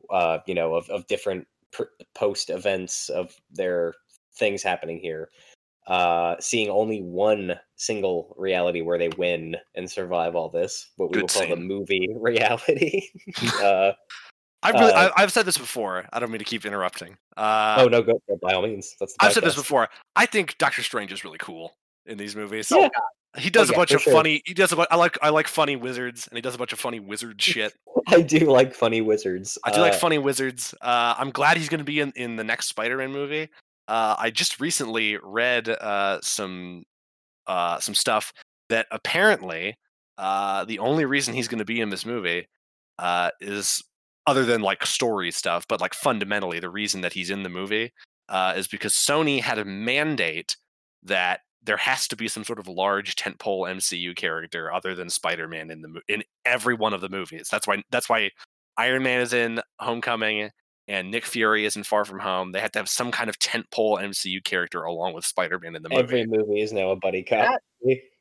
Uh, you know, of of different pr- post events of their things happening here. Uh, seeing only one single reality where they win and survive all this, what we Good will call the movie reality. uh, I've, really, Uh, I've said this before. I don't mean to keep interrupting. Uh, oh no, go by all means. That's the I've said this before. I think Doctor Strange is really cool in these movies. Yeah. He does Oh, a yeah, bunch of sure. funny. He does a bunch. I like. I like funny wizards, and he does a bunch of funny wizard shit. I do like funny wizards. I do like Uh, funny wizards. Uh, I'm glad he's going to be in, in the next Spider-Man movie. Uh, I just recently read uh, some uh, some stuff that apparently uh, the only reason he's going to be in this movie uh, is other than like story stuff, but like fundamentally the reason that he's in the movie uh, is because Sony had a mandate that there has to be some sort of large tentpole MCU character other than Spider-Man in the in every one of the movies. That's why that's why Iron Man is in Homecoming and Nick Fury isn't Far From Home. They have to have some kind of tentpole MCU character along with Spider-Man in the movie. every movie is now a buddy cop.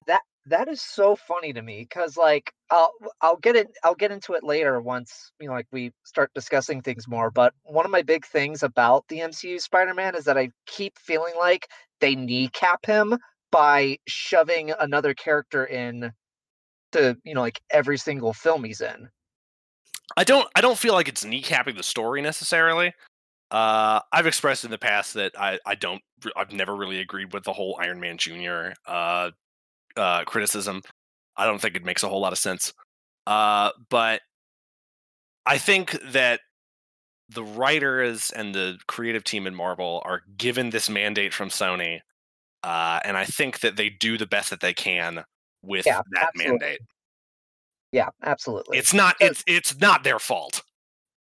That that is so funny to me because like I'll I'll get it I'll get into it later once you know like we start discussing things more. But one of my big things about the MCU Spider-Man is that I keep feeling like they kneecap him by shoving another character in to you know like every single film he's in. I don't I don't feel like it's kneecapping the story necessarily. Uh, I've expressed in the past that I, I don't I've never really agreed with the whole Iron Man Jr. uh, uh, criticism. I don't think it makes a whole lot of sense. Uh, but I think that the writers and the creative team in Marvel are given this mandate from Sony, uh, and I think that they do the best that they can with Yeah, that absolutely. mandate. Yeah, absolutely. It's not So- it's it's not their fault.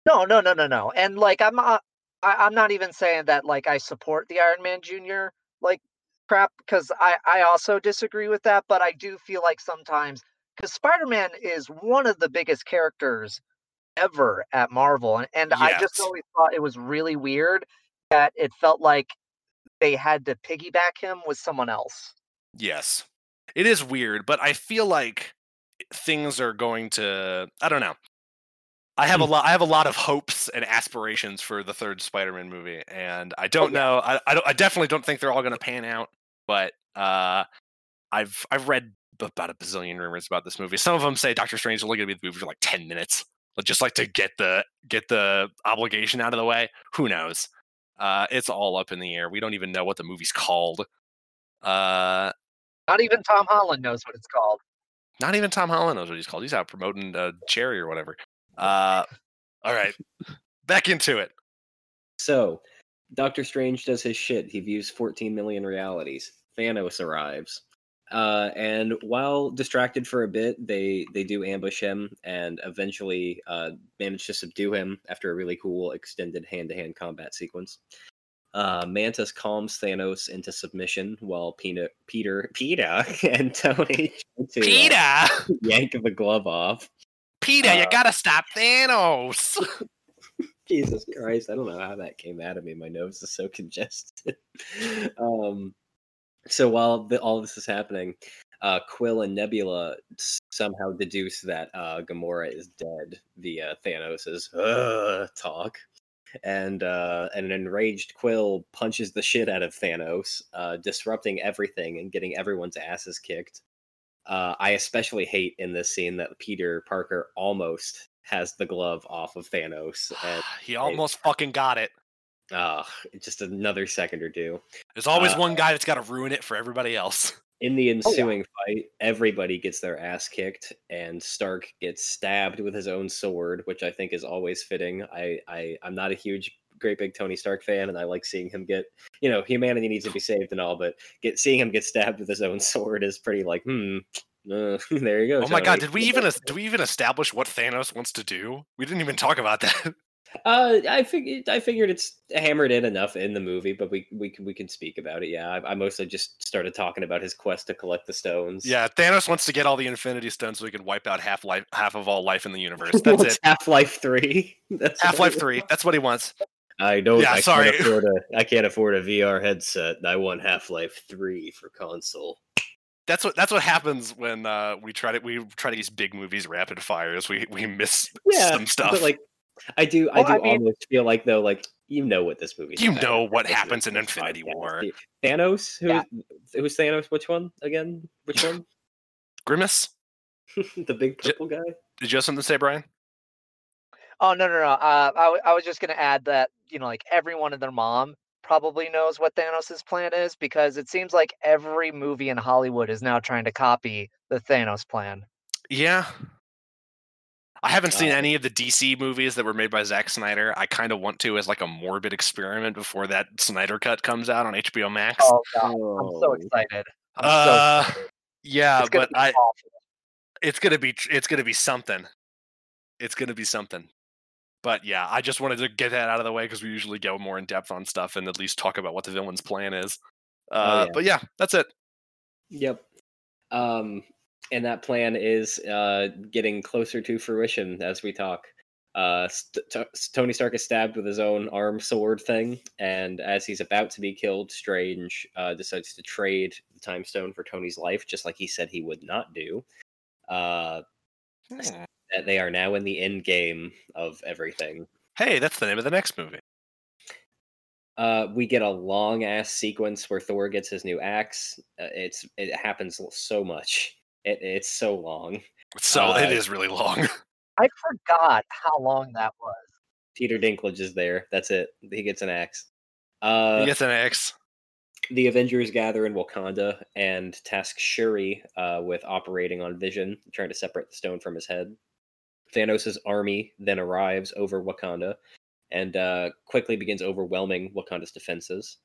No, no, no, no, no. And like I'm not I, I'm not even saying that like I support the Iron Man Jr. like crap because I I also disagree with that, but I do feel like sometimes because Spider-Man is one of the biggest characters ever at Marvel, and, and I just always thought it was really weird that it felt like they had to piggyback him with someone else. Yes. It is weird, but I feel like things are going to I don't know. I have a lot I have a lot of hopes and aspirations for the third Spider-Man movie and I don't know I I, don't, I definitely don't think they're all going to pan out, but uh I've I've read about a bazillion rumors about this movie. Some of them say Doctor Strange is only going to be the movie for like 10 minutes. Just like to get the get the obligation out of the way. Who knows? Uh it's all up in the air. We don't even know what the movie's called. Uh Not even Tom Holland knows what it's called. Not even Tom Holland knows what he's called. He's out promoting uh, Cherry or whatever. Uh, all right, back into it. So, Doctor Strange does his shit. He views 14 million realities. Thanos arrives. Uh, and while distracted for a bit, they they do ambush him and eventually uh, manage to subdue him after a really cool extended hand-to-hand combat sequence. Uh, Mantis calms Thanos into submission while Peter, Peter, Peter, and Tony to, uh, Peter, yank the glove off. Peter, you uh, gotta stop Thanos. Jesus Christ, I don't know how that came out of me. My nose is so congested. um, so while the, all this is happening, uh, Quill and Nebula somehow deduce that uh, Gamora is dead via Thanos's uh, talk. And uh, an enraged Quill punches the shit out of Thanos, uh, disrupting everything and getting everyone's asses kicked. Uh, I especially hate in this scene that Peter Parker almost has the glove off of Thanos, and he almost fucking got it. uh, just another second or two. There's always Uh, one guy that's got to ruin it for everybody else. In the Oh, yeah. ensuing fight, everybody gets their ass kicked, and Stark gets stabbed with his own sword, which I think is always fitting. I, I I'm not a huge, great big Tony Stark fan, and I like seeing him get, you know, humanity needs to be saved and all, but get seeing him get stabbed with his own sword is pretty like, hmm. Uh, there you go. Oh my god, did we even es- do we even establish what Thanos wants to do? We didn't even talk about that. Uh, I figured I figured it's hammered in enough in the movie, but we we can we can speak about it. Yeah, I, I mostly just started talking about his quest to collect the stones. yeah, Thanos wants to get all the Infinity Stones so he can wipe out half life, half of all life in the universe. That's it. Half Life Three. That's Half Life Three. That's what he wants. I don't. Yeah, I sorry. Can't afford a, I can't afford a VR headset. I want Half Life Three for console. That's what that's what happens when uh, we try to we try to these big movies rapid fires. We we miss Yeah, some stuff. But like, I do. Well, I do I mean- almost feel like though, like you know what this movie. You know what happens in Infinity War. Thanos. Who? Yeah. Who's Thanos? Which one again? Which one? Grimace, the big J- purple guy. did you have something to say, Brian? Oh no no no! Uh, I w- I was just gonna add that you know like everyone and their mom probably knows what Thanos' plan is because it seems like every movie in Hollywood is now trying to copy the Thanos plan. Yeah. I haven't seen Uh, any of the DC movies that were made by Zack Snyder. I kind of want to as like a morbid experiment before that Snyder cut comes out on HBO Max. Oh god, I'm so Oh. excited. I'm Uh, so excited. yeah, It's gonna but be I awful. it's gonna be it's gonna be something. It's gonna be something. But yeah, I just wanted to get that out of the way because we usually go more in depth on stuff and at least talk about what the villain's plan is. Uh, yeah. But yeah, that's it. Yep. Um, and that plan is uh, getting closer to fruition as we talk. Uh, St- T- Tony Stark is stabbed with his own arm sword thing, and as he's about to be killed, Strange uh, decides to trade the Time Stone for Tony's life, just like he said he would not do. Uh, Hmm. they are now in the end game of everything. Hey, that's the name of the next movie. Uh, we get a long ass sequence where Thor gets his new axe. Uh, it's it happens so much. It, it's so long. So Uh, it is really long. I forgot how long that was. Peter Dinklage is there. That's it. He gets an axe. Uh, he gets an X. The Avengers gather in Wakanda and task Shuri uh, with operating on Vision, trying to separate the stone from his head. Thanos' army then arrives over Wakanda and uh, quickly begins overwhelming Wakanda's defenses.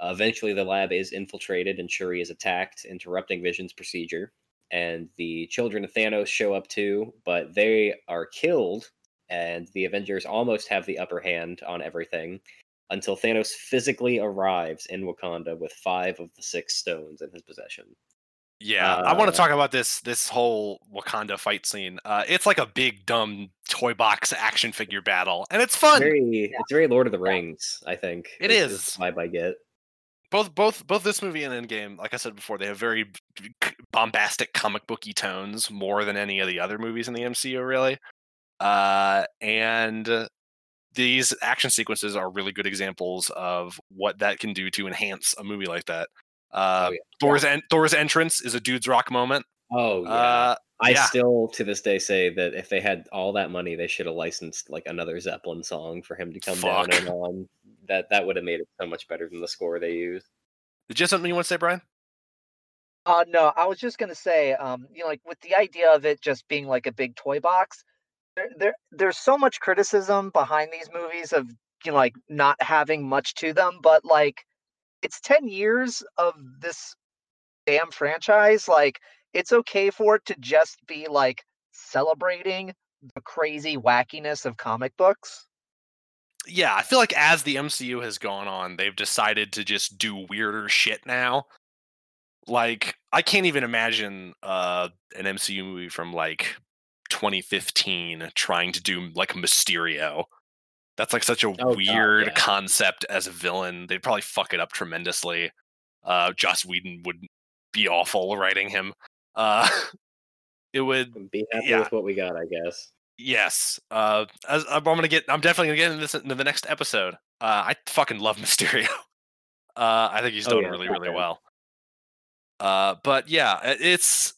Uh, eventually, the lab is infiltrated and Shuri is attacked, interrupting Vision's procedure. And the children of Thanos show up too, but they are killed, and the Avengers almost have the upper hand on everything until Thanos physically arrives in Wakanda with five of the six stones in his possession. Yeah, I want Uh, to talk about this this whole Wakanda fight scene. Uh, it's like a big dumb toy box action figure battle, and it's fun. Very, it's very Lord of the Rings. I think It is is. the vibe I get. both both both this movie and Endgame, like I said before, they have very b- c- bombastic comic booky tones more than any of the other movies in the MCU, really. Uh, and uh, these action sequences are really good examples of what that can do to enhance a movie like that. Uh, yeah. Thor's en- Thor's entrance is a dude's rock moment. Oh yeah, Uh, I yeah. still to this day say that if they had all that money, they should have licensed like another Zeppelin song for him to come Fuck. down and on. That that would have made it so much better than the score they used. did you have something you want to say, Brian? Uh, no, I was just gonna say, um, you know, like with the idea of it just being like a big toy box, there, there there's so much criticism behind these movies of you know like not having much to them, but like it's ten years of this damn franchise. Like it's okay for it to just be like celebrating the crazy wackiness of comic books. yeah, I feel like as the MCU has gone on, they've decided to just do weirder shit now. Like, I can't even imagine uh, an MCU movie from like 2015 trying to do like Mysterio. That's like such a God, weird yeah. concept as a villain. They'd probably fuck it up tremendously. Uh, Joss Whedon would be awful writing him. Uh, it would Be happy Yeah. with what we got, I guess. Yes. Uh, as, I'm gonna get. I'm definitely gonna get into this into the next episode. Uh, I fucking love Mysterio. Uh, I think he's Oh, yeah, really, really well. Uh, but yeah, it's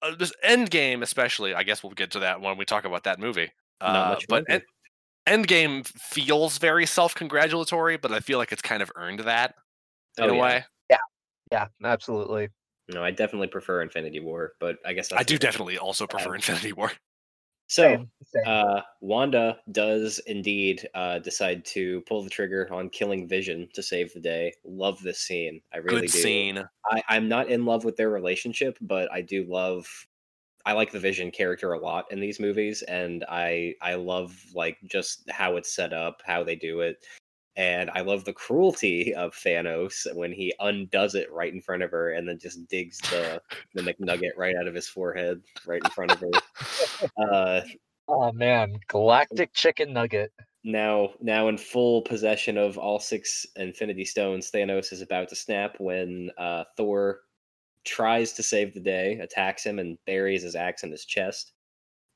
uh, this Endgame, especially. I guess we'll get to that when we talk about that movie. Uh, but longer. en- Endgame feels very self-congratulatory, but I feel like it's kind of earned that in Oh, a yeah. way. Yeah, yeah, absolutely. No, I definitely prefer Infinity War, but I guess that's I do definitely also prefer Infinity War. So, Same, same. uh, Wanda does indeed uh, decide to pull the trigger on killing Vision to save the day. Love this scene. I really Good do. scene. I, I'm not in love with their relationship, but I do love. I like the Vision character a lot in these movies, and I I love like just how it's set up, how they do it, and I love the cruelty of Thanos when he undoes it right in front of her, and then just digs the the McNugget right out of his forehead, right in front of her. Uh, Oh man, galactic chicken nugget. now now in full possession of all six infinity stones thanos is about to snap when uh, thor tries to save the day attacks him and buries his axe in his chest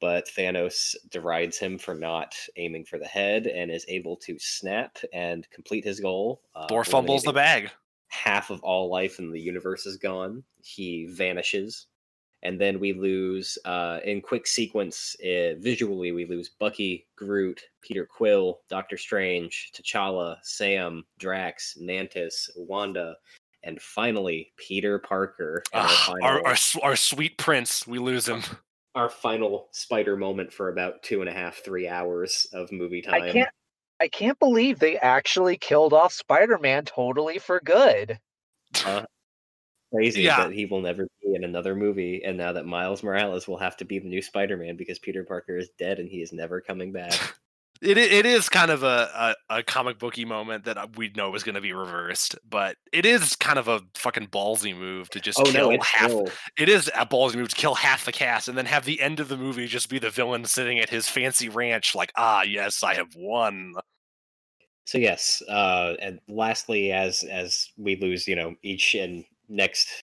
but thanos derides him for not aiming for the head and is able to snap and complete his goal uh, Thor fumbles the bag. half of all life in the universe is gone he vanishes and then we lose uh, in quick sequence uh, visually we lose bucky groot peter quill doctor strange t'challa sam drax mantis wanda and finally peter parker in Ah, our, our our sweet prince, we lose him. Our final spider moment for about two and a half three hours of movie time I can't I can't believe they actually killed off Spider-Man totally for good. Uh, crazy Yeah. that he will never be in another movie and now that miles morales will have to be the new spider-man because peter parker is dead and he is never coming back It it is kind of a, a, a comic booky moment that uh, we know is going to be reversed, but it is kind of a fucking ballsy move to just oh kill no half. still It is a ballsy move to kill half the cast and then have the end of the movie just be the villain sitting at his fancy ranch, like, ah, yes, I have won. So yes, uh, and lastly, as as we lose, you know, each and next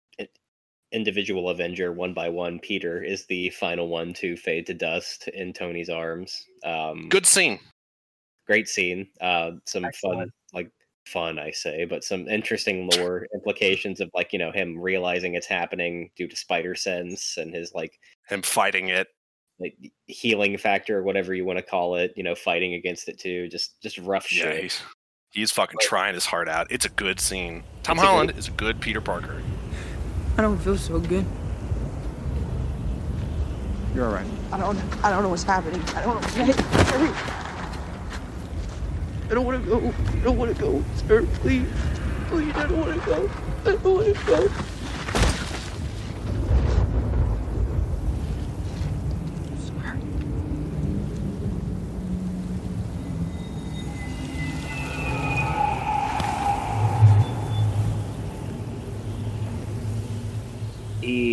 individual Avenger one by one, Peter is the final one to fade to dust in Tony's arms. Um, Good scene. great scene. Uh, some fun, like fun, I say, but some interesting lore implications of like you know him realizing it's happening due to spider sense and his like Him fighting it. like healing factor or whatever you want to call it. You know, fighting against it too. Just just rough Yeah, shit. he's, he's fucking trying his heart out. It's a good scene. Tom It's a Holland is a good Peter Parker. I don't feel so good. You're all right. I don't I don't know what's happening. I don't know. Hey, hurry. I don't want to go. I don't want to go, sir. Please. Please, I don't want to go. I don't want to go.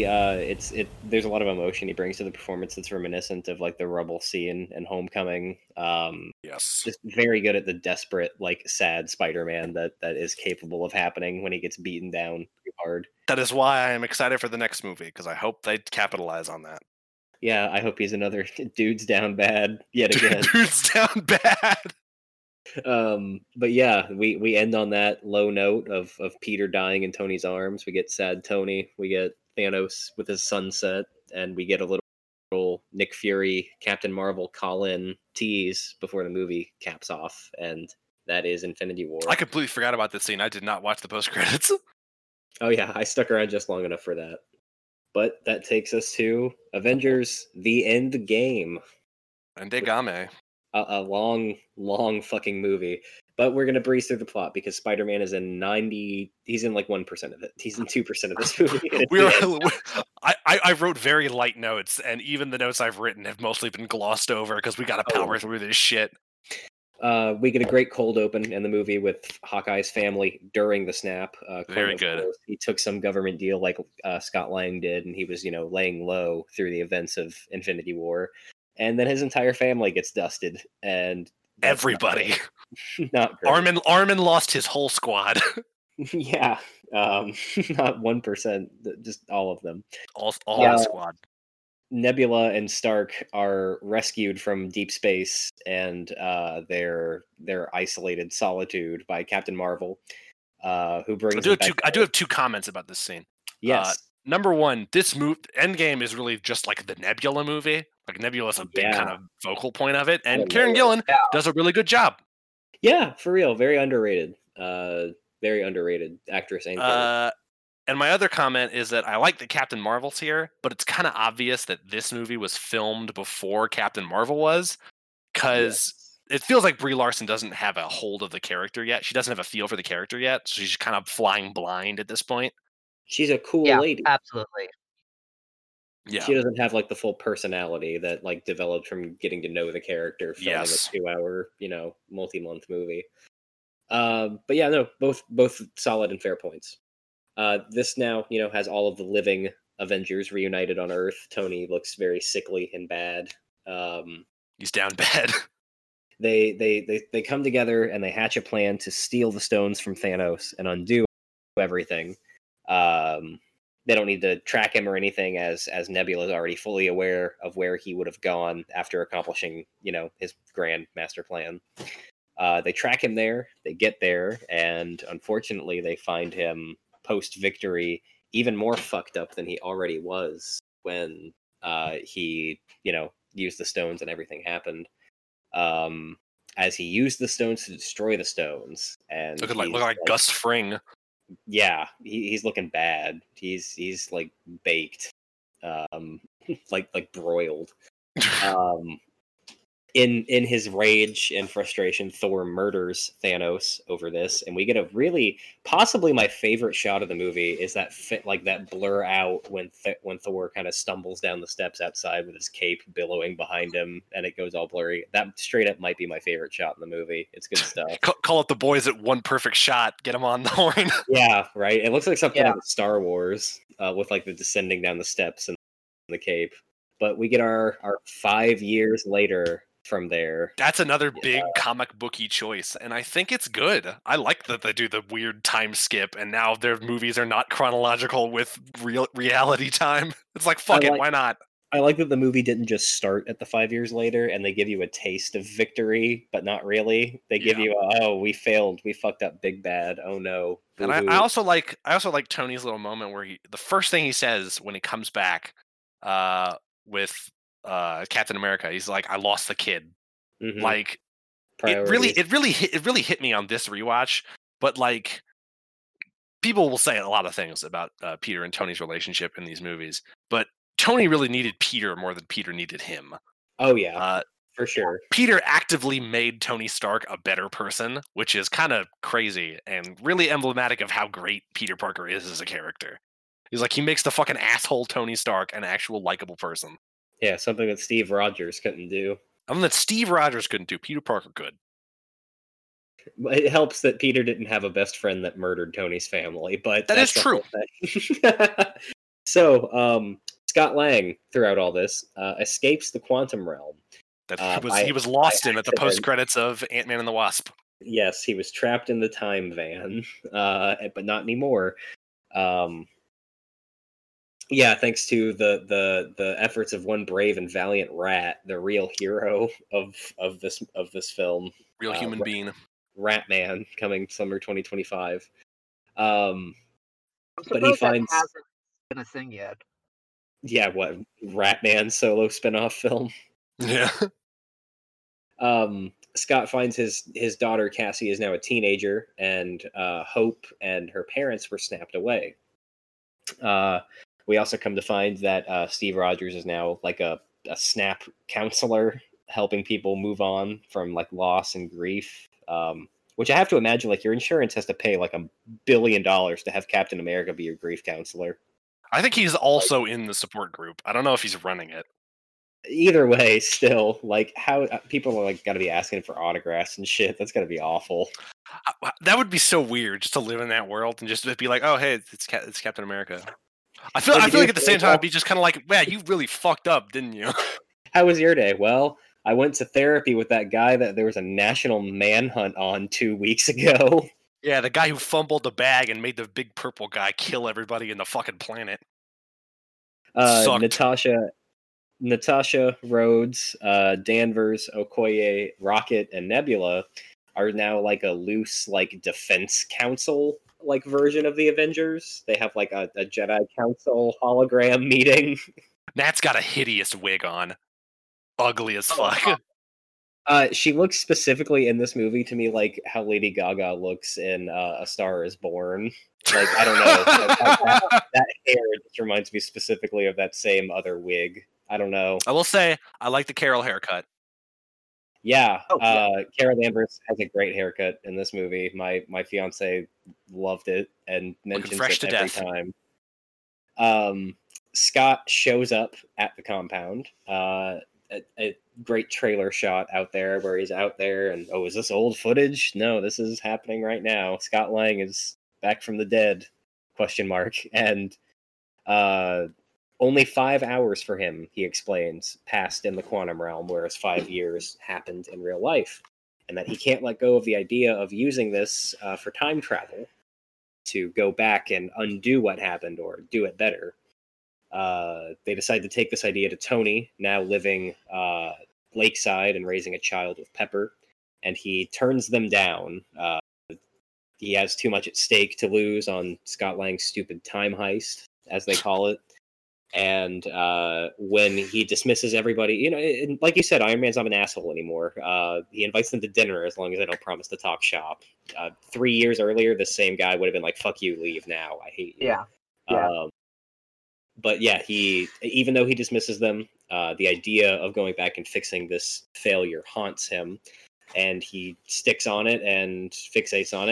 Uh it's it there's a lot of emotion he brings to the performance that's reminiscent of like the rubble scene and homecoming um Yes. just very good at the desperate like sad spider-man that that is capable of happening when he gets beaten down hard That is why I am excited for the next movie because I hope they capitalize on that. yeah i hope he's another dude's down bad yet again Dude's down bad. um but yeah we we end on that low note of of peter dying in tony's arms we get sad tony we get thanos with his sunset and we get a little, little nick fury captain marvel call in tease before the movie caps off and that is infinity war I completely forgot about this scene. I did not watch the post credits. oh yeah i stuck around just long enough for that but that takes us to avengers the end game And Degame. a, a long, long fucking movie. But we're gonna breeze through the plot because Spider-Man is in ninety. He's in like one percent of it. He's in two percent of this movie. We are. I, I wrote very light notes, and even the notes I've written have mostly been glossed over because we got to Oh. power through this shit. Uh, we get a great cold open in the movie with Hawkeye's family during the snap. Uh, Very good. course, He took some government deal like uh, Scott Lang did, and he was, you know, laying low through the events of Infinity War. And then his entire family gets dusted, and Everybody. not great. Armin Armin lost his whole squad. yeah, um, not one percent, just all of them. all all Yeah. the squad. Nebula and Stark are rescued from deep space and uh, they're they're isolated solitude by Captain Marvel, uh, who brings. I do have two. I do have two comments about this scene. Yes, Number one, this move Endgame is really just like the Nebula movie. Like Nebula is a big kind of focal point of it, and Karen. Gillan Yeah. does a really good job. Yeah, for real, very underrated. Uh, very underrated actress and. Uh, and my other comment is that I like that Captain Marvel's here, but it's kind of obvious that this movie was filmed before Captain Marvel was, because Yes. it feels like Brie Larson doesn't have a hold of the character yet. She doesn't have a feel for the character yet, so she's kind of flying blind at this point. she's a cool Yeah, lady. absolutely. Yeah, She doesn't have like the full personality that like developed from getting to know the character filming Yes. a two-hour, you know, multi-month movie. Um, but yeah, no, both both solid and fair points. Uh, this now, you know, has all of the living Avengers reunited on Earth. Tony looks very sickly and bad. Um, he's down bad. they, they they they come together and they hatch a plan to steal the stones from Thanos and undo everything. Um, they don't need to track him or anything, as as Nebula is already fully aware of where he would have gone after accomplishing, you know, his grand master plan. Uh, they track him there. They get there, and unfortunately, they find him post victory even more fucked up than he already was. when uh, he, you know, used the stones and everything happened. Um, as he used the stones to destroy the stones, and Looking like he's, looking like Gus Fring. Yeah, he, he's looking bad. He's he's like baked, um, like like broiled. Um, in in his rage and frustration, Thor murders Thanos over this, and we get a really possibly my favorite shot of the movie is that fit like that blur out when Th- when Thor kind of stumbles down the steps outside with his cape billowing behind him, and it goes all blurry. That straight up might be my favorite shot in the movie. It's good stuff. Call, call up the boys at one perfect shot. Get them on the horn. yeah, right. It looks like something Yeah. out of Star Wars, uh, with like the descending down the steps and the cape. But we get our our five years later from there. That's another big comic booky choice, and I think it's good. I like that they do the weird time skip, and now their movies are not chronological with real reality time. It's like fuck it, like- why not? I like that the movie didn't just start at the five years later and they give you a taste of victory, but not really. They give Yeah. you, a, oh, we failed, we fucked up big bad. Oh no. And I. I also like I also like Tony's little moment where he the first thing he says when he comes back uh with uh Captain America, he's like, I lost the kid. Mhm. Like it really it really hit it really hit me on this rewatch, but like people will say a lot of things about uh, Peter and Tony's relationship in these movies, but Tony really needed Peter more than Peter needed him. oh yeah, Uh, for sure. Peter actively made Tony Stark a better person, which is kind of crazy and really emblematic of how great Peter Parker is as a character. He's like he makes the fucking asshole Tony Stark an actual likable person. Yeah, something that Steve Rogers couldn't do. Something that Steve Rogers couldn't do, Peter Parker could. It helps that Peter didn't have a best friend that murdered Tony's family, but That is that's the whole thing. so, um, Scott Lang, throughout all this, uh, escapes the quantum realm. That Uh, he was by- he was lost in at the post credits of Ant Man and the Wasp. Yes, he was trapped in the time van, uh, but not anymore. Um, yeah, thanks to the the the efforts of one brave and valiant rat, the real hero of of this of this film, Real Uh, human right. being. Rat Man, coming summer 2025. Um, But he finds- hasn't been a thing yet. yeah, what Rat Man solo spin-off film? Yeah. um, Scott finds his his daughter Cassie is now a teenager, and uh, Hope and her parents were snapped away. Uh, we also come to find that uh, Steve Rogers is now like a, a snap counselor, helping people move on from like loss and grief. Um, which I have to imagine, like your insurance has to pay like a billion dollars to have Captain America be your grief counselor. I think he's also in the support group. I don't know if he's running it. Either way, still like how uh, people are like got to be asking for autographs and shit. That's got to be awful. I- I- That would be so weird just to live in that world and just be like, oh hey, it's it's Captain America. I feel I feel like at the same time it'd be just kind of like, yeah, you really fucked up, didn't you? How was your day? Well, I went to therapy with that guy that there was a national manhunt on two weeks ago. yeah, the guy who fumbled the bag and made the big purple guy kill everybody in the fucking planet. Uh, Natasha, Natasha Rhodes, uh, Danvers, Okoye, Rocket, and Nebula are now like a loose like defense council like version of the Avengers. They have like a, a Jedi Council hologram meeting. Nat's got a hideous wig on, ugly as Oh, fuck. Uh, she looks specifically in this movie to me like how Lady Gaga looks in uh, A Star Is Born. Like I don't know, that, that hair just reminds me specifically of that same other wig. I don't know. I will say I like the Carol haircut. Yeah, Oh, yeah. uh, Carol Danvers has a great haircut in this movie. My my fiance loved it and mentions fresh it to every death. time. Um, Scott shows up at the compound. Uh, a, a great trailer shot out there where he's out there and oh, is this old footage? No, this is happening right now. Scott Lang is back from the dead? Question mark and uh only five hours for him, he explains, passed in the quantum realm, whereas five years happened in real life. And that he can't let go of the idea of using this uh, for time travel to go back and undo what happened or do it better. Uh, they decide to take this idea to Tony, now living uh, lakeside and raising a child with Pepper, and he turns them down. Uh, he has too much at stake to lose on Scott Lang's stupid time heist, as they call it And uh, when he dismisses everybody, you know, and like you said, Iron Man's not an asshole anymore. Uh, he invites them to dinner as long as they don't promise to talk shop. Uh, three years earlier, the same guy would have been like, "Fuck you, leave now. I hate you." Yeah. Yeah. Um, but yeah, he even though he dismisses them, uh, the idea of going back and fixing this failure haunts him, and he sticks on it and fixates on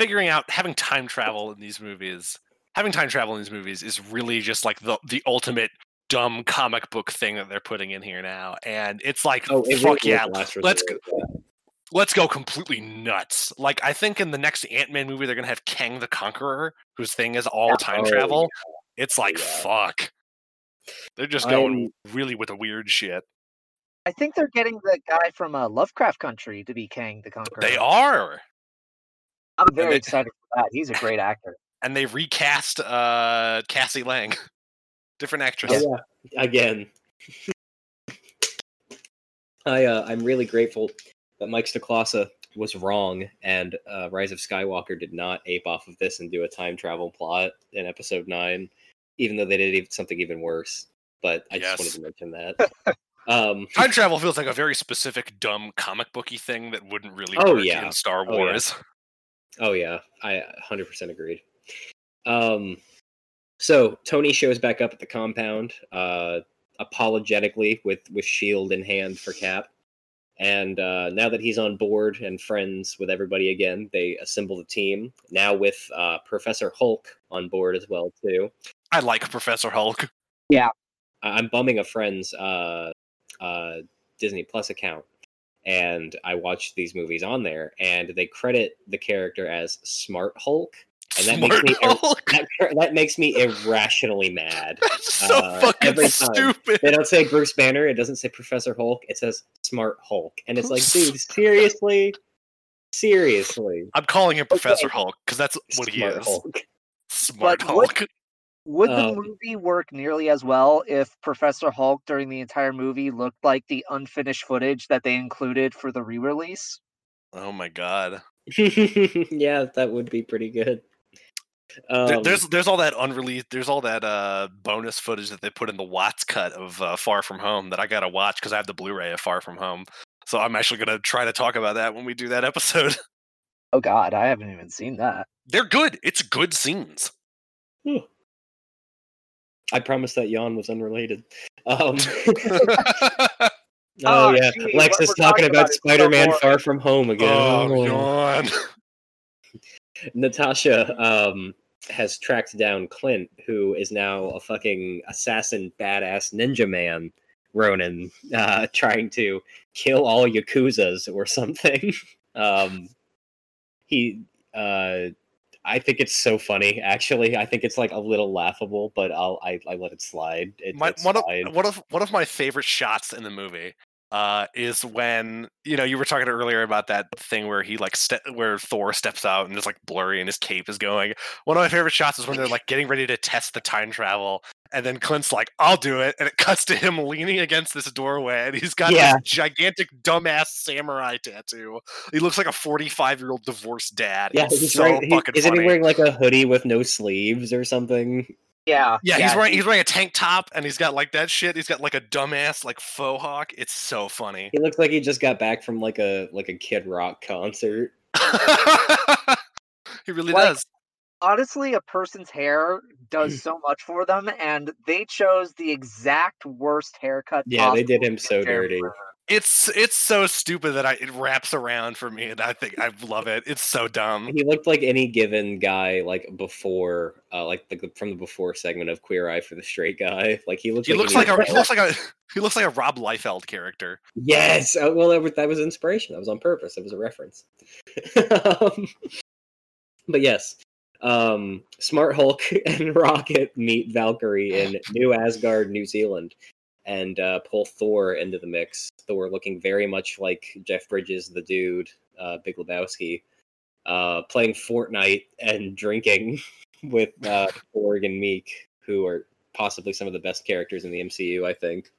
figuring out having time travel in these movies, having time travel in these movies is really just like the the ultimate dumb comic book thing that they're putting in here now, and it's like, oh, it fuck really yeah, was last let's resort, yeah. let's go completely nuts. Like I think in the next Ant Man movie, they're gonna have Kang the Conqueror, whose thing is all time Oh, travel. It's like Yeah. fuck. They're just going I'm- really with the weird shit. I think they're getting the guy from uh, Lovecraft Country to be Kang the Conqueror. They are, I'm very they- excited for that. He's a great actor. and they recast uh Cassie Lang, different actress. Oh, yeah. Again. I uh, I'm really grateful that Mike Stoklasa was wrong and uh, Rise of Skywalker did not ape off of this and do a time travel plot in episode nine, even though they did even- something even worse. But I just wanted to mention that. um, Time travel feels like a very specific, dumb comic booky thing that wouldn't really Oh, work yeah. in Star Oh, yeah. Wars. Oh yeah, I 100% agreed. Um, so Tony shows back up at the compound, uh, apologetically with with shield in hand for Cap, and uh, now that he's on board and friends with everybody again, they assemble the team. Now with uh, Professor Hulk on board as well too. I like Professor Hulk. I- I'm bumming a friend's uh, uh, Disney Plus account, and I watched these movies on there, and they credit the character as Smart Hulk. And that makes Smart me ir- That, that makes me irrationally mad. That's so uh, fucking stupid. They don't say Bruce Banner. It doesn't say Professor Hulk. It says Smart Hulk, and it's like, dude, seriously, seriously, I'm calling him Professor Hulk because that's what he is. Hulk. Smart But what- Hulk. Would Um, the movie work nearly as well if Professor Hulk during the entire movie looked like the unfinished footage that they included for the re-release? Oh my god. yeah, that would be pretty good. There- Um, there's there's all that unreleased there's all that uh bonus footage that they put in the Watts cut of uh, Far From Home that I gotta watch because I have the Blu-ray of Far From Home. So I'm actually gonna try to talk about that when we do that episode. Oh God, I haven't even seen that. They're good. It's good scenes. I promised that yawn was unrelated. Um, Oh, oh yeah, gee, Lex is talking talking about about Spider-Man boring. Far From Home again. oh, yawn. Natasha um, has tracked down Clint, who is now a fucking assassin, badass ninja man, Ronin, uh, trying to kill all Yakuzas or something. um, he, uh, I think it's so funny. Actually, I think it's like a little laughable, but I'll I, I let it slide. It, my, it's one of one of one of my favorite shots in the movie uh, is when you know you were talking earlier about that thing where he like ste- where Thor steps out and it's like blurry and his cape is going. One of my favorite shots is when they're like getting ready to test the time travel, and then Clint's like, "I'll do it," and it cuts to him leaning against this doorway, and he's got Yeah. this gigantic dumbass samurai tattoo. He looks like a forty-five-year-old divorced dad. yeah, it's he's so wearing, he- fucking isn't funny. he wearing like a hoodie with no sleeves or something? Yeah, Yeah, he's wearing he's wearing a tank top and he's got like that shit. He's got like a dumbass like faux hawk. It's so funny. He looks like he just got back from like a like a Kid Rock concert. he really Like, does. honestly, a person's hair does so much for them, and they chose the exact worst haircut. Yeah, they did him so get Jeremy dirty. Renner. It's it's so stupid that I it wraps around for me and I think I love it. It's so dumb. He looked like any given guy like before, uh, like the, from the before segment of Queer Eye for the Straight Guy. Like he looks. He like looks like a he looks like a he looks like a Rob Liefeld character. Yes. Uh, well, that was, that was inspiration. That was on purpose. That was a reference. um, but yes, um, Smart Hulk and Rocket meet Valkyrie in New Asgard, New Zealand, and uh, pull Thor into the mix. Thor looking very much like Jeff Bridges, the dude, uh, Big Lebowski, uh, playing Fortnite and drinking with uh, Korg and Miek, who are possibly some of the best characters in the MCU. I think.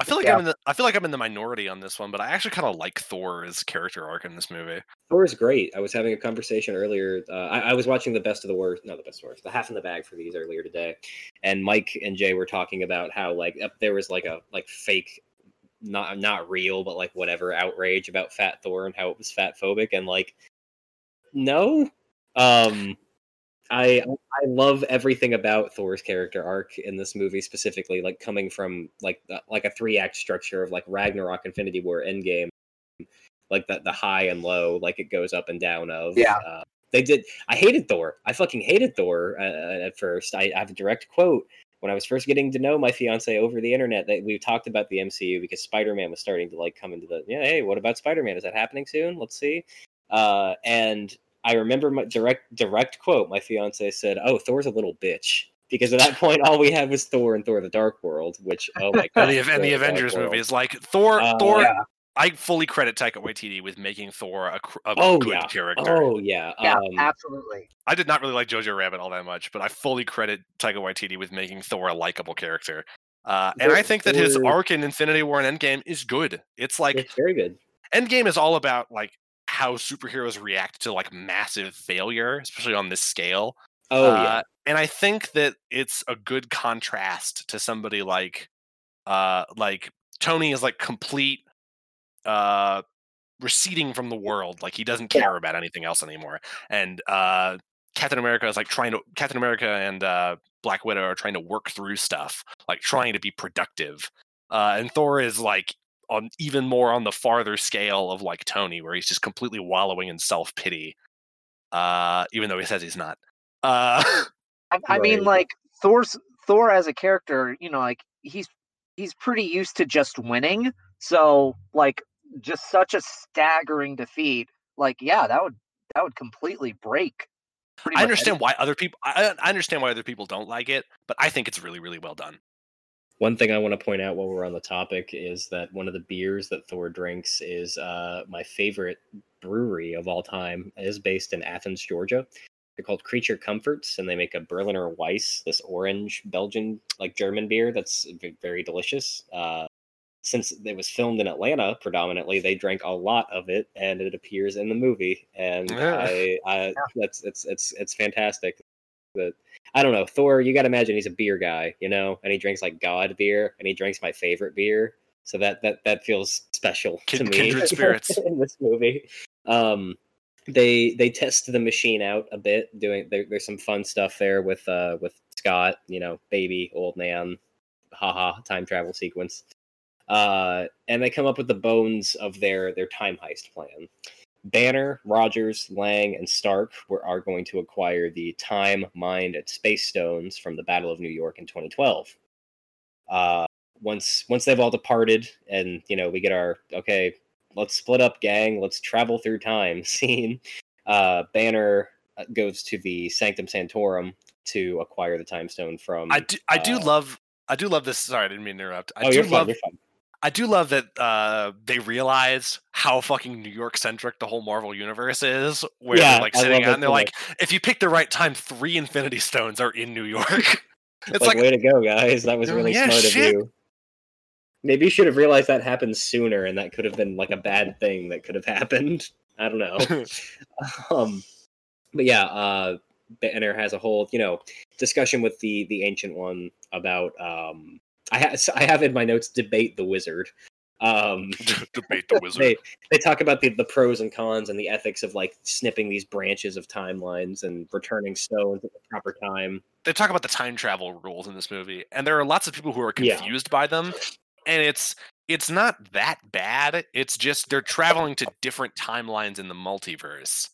I feel like Yeah. I'm in the I feel like I'm in the minority on this one, but I actually kind of like Thor's character arc in this movie. Thor is great. I was having a conversation earlier. Uh, I, I was watching the best of the worst, not the best of the worst, the half in the bag for these earlier today, and Mike and Jay were talking about how like up there was like a like fake, not not real, but like whatever outrage about Fat Thor and how it was fat phobic, and like, no, um, I I love everything about Thor's character arc in this movie specifically, like coming from like the, like a three act structure of like Ragnarok, Infinity War, Endgame, like the the high and low, like it goes up and down of. Yeah. Uh, they did. I hated Thor. I fucking hated Thor uh, at first. I, I have a direct quote when I was first getting to know my fiance over the internet that we talked about the MCU because Spider Man was starting to like come into the yeah. Hey, what about Spider Man? Is that happening soon? Let's see. Uh, and I remember my direct direct quote. My fiance said, "Oh, Thor's a little bitch." Because at that point, all we had was Thor and Thor: The Dark World, which oh my god, And the, and Thor the Dark Avengers World. movies, like Thor. Uh, Thor. yeah. I fully credit Taika Waititi with making Thor a, cr- a Oh good yeah, character. oh yeah, Yeah, um, absolutely. I did not really like Jojo Rabbit all that much, but I fully credit Taika Waititi with making Thor a likable character. Uh, and I think that his arc in Infinity War and Endgame is good. It's like it's very good. Endgame is all about like how superheroes react to like massive failure, especially on this scale. Oh yeah, Uh, and I think that it's a good contrast to somebody like uh like Tony is like complete uh receding from the world like he doesn't care about anything else anymore and uh Captain America is like trying to Captain America and uh Black Widow are trying to work through stuff like trying to be productive uh and Thor is like on even more on the farther scale of like Tony where he's just completely wallowing in self-pity uh even though he says he's not uh I, I mean, like Thor's Thor as a character, you know, like he's he's pretty used to just winning. So, like, just such a staggering defeat. Like, yeah, that would that would completely break. I much understand why other people. I, I understand why other people don't like it, but I think it's really, really well done. One thing I want to point out while we're on the topic is that one of the beers that Thor drinks is uh, my favorite brewery of all time. It is based in Athens, Georgia. They're called Creature Comforts, and they make a Berliner Weisse, this orange Belgian, like German beer that's very delicious. Uh, since it was filmed in Atlanta predominantly, they drank a lot of it, and it appears in the movie. And Yeah. I, I that's it's it's it's fantastic. That I don't know, Thor. You got to imagine he's a beer guy, you know, and he drinks like God beer, and he drinks my favorite beer. So that that that feels special to me. kindred spirits. in this movie. Um, they they test the machine out a bit. Doing there, there's some fun stuff there with uh with Scott, you know, baby old man, haha, time travel sequence. Uh, and they come up with the bones of their their time heist plan. Banner, Rogers, Lang, and Stark were, are going to acquire the time, mind, and space stones from the Battle of New York in 2012. Uh, once once they've all departed, and you know we get our okay, let's split up, gang, let's travel through time scene. Uh, Banner uh, goes to the Sanctum Sanctorum to acquire the time stone from. I do, I do uh, love, I do love this. Sorry, I didn't mean to interrupt. I oh, do you're fine. You're fine. I do love that uh, they realized how fucking New York centric the whole Marvel universe is. Where Yeah, they're like sitting out and they're like, if you pick the right time, three Infinity Stones are in New York. it's like, like, way to go, guys. That was really yeah, smart shit. of you. Maybe you should have realized that happened sooner, and that could have been like a bad thing that could have happened. I don't know. um, but yeah, uh, Banner has a whole, you know, discussion with the the ancient one about. Um, I ha- I have in my notes debate the wizard. Um, debate the wizard. they they talk about the, the pros and cons and the ethics of like snipping these branches of timelines and returning stones at the proper time. they talk about the time travel rules in this movie, and there are lots of people who are Yeah. confused by them. And it's it's not that bad. It's just they're traveling to different timelines in the multiverse,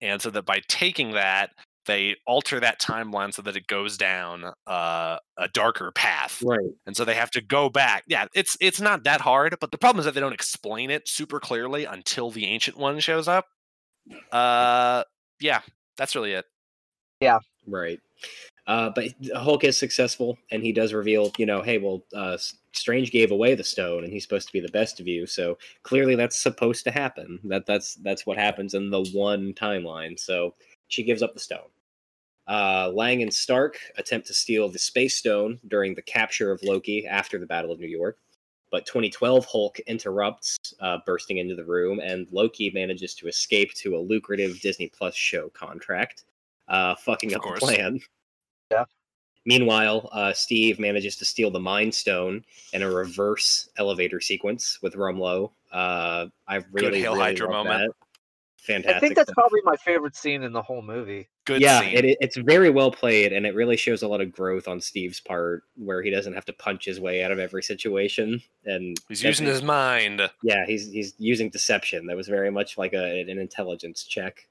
and so that by taking that, they alter that timeline so that it goes down uh, a darker path. Right. And so they have to go back. Yeah, it's it's not that hard, but the problem is that they don't explain it super clearly until the ancient one shows up. Uh, yeah, that's really it. Yeah. Right. Uh, but Hulk is successful, and he does reveal, you know, hey, well, uh, Strange gave away the stone, and he's supposed to be the best of you. So clearly, that's supposed to happen. That that's that's what happens in the one timeline. So she gives up the stone. Uh, Lang and Stark attempt to steal the space stone during the capture of Loki after the Battle of New York. but 2012 Hulk interrupts, uh, bursting into the room, and Loki manages to escape to a lucrative Disney Plus show contract, uh, fucking Of up course. the plan. Yeah. Meanwhile, uh, Steve manages to steal the Mind Stone in a reverse elevator sequence with Rumlow. Uh, I really, Hail really Hydra love moment. that. Fantastic. I think that's stuff. probably my favorite scene in the whole movie. Good yeah, it, it- it's very well played, and it really shows a lot of growth on Steve's part, where he doesn't have to punch his way out of every situation. And He's using his mind. yeah, he's he's using deception. That was very much like a, an intelligence check.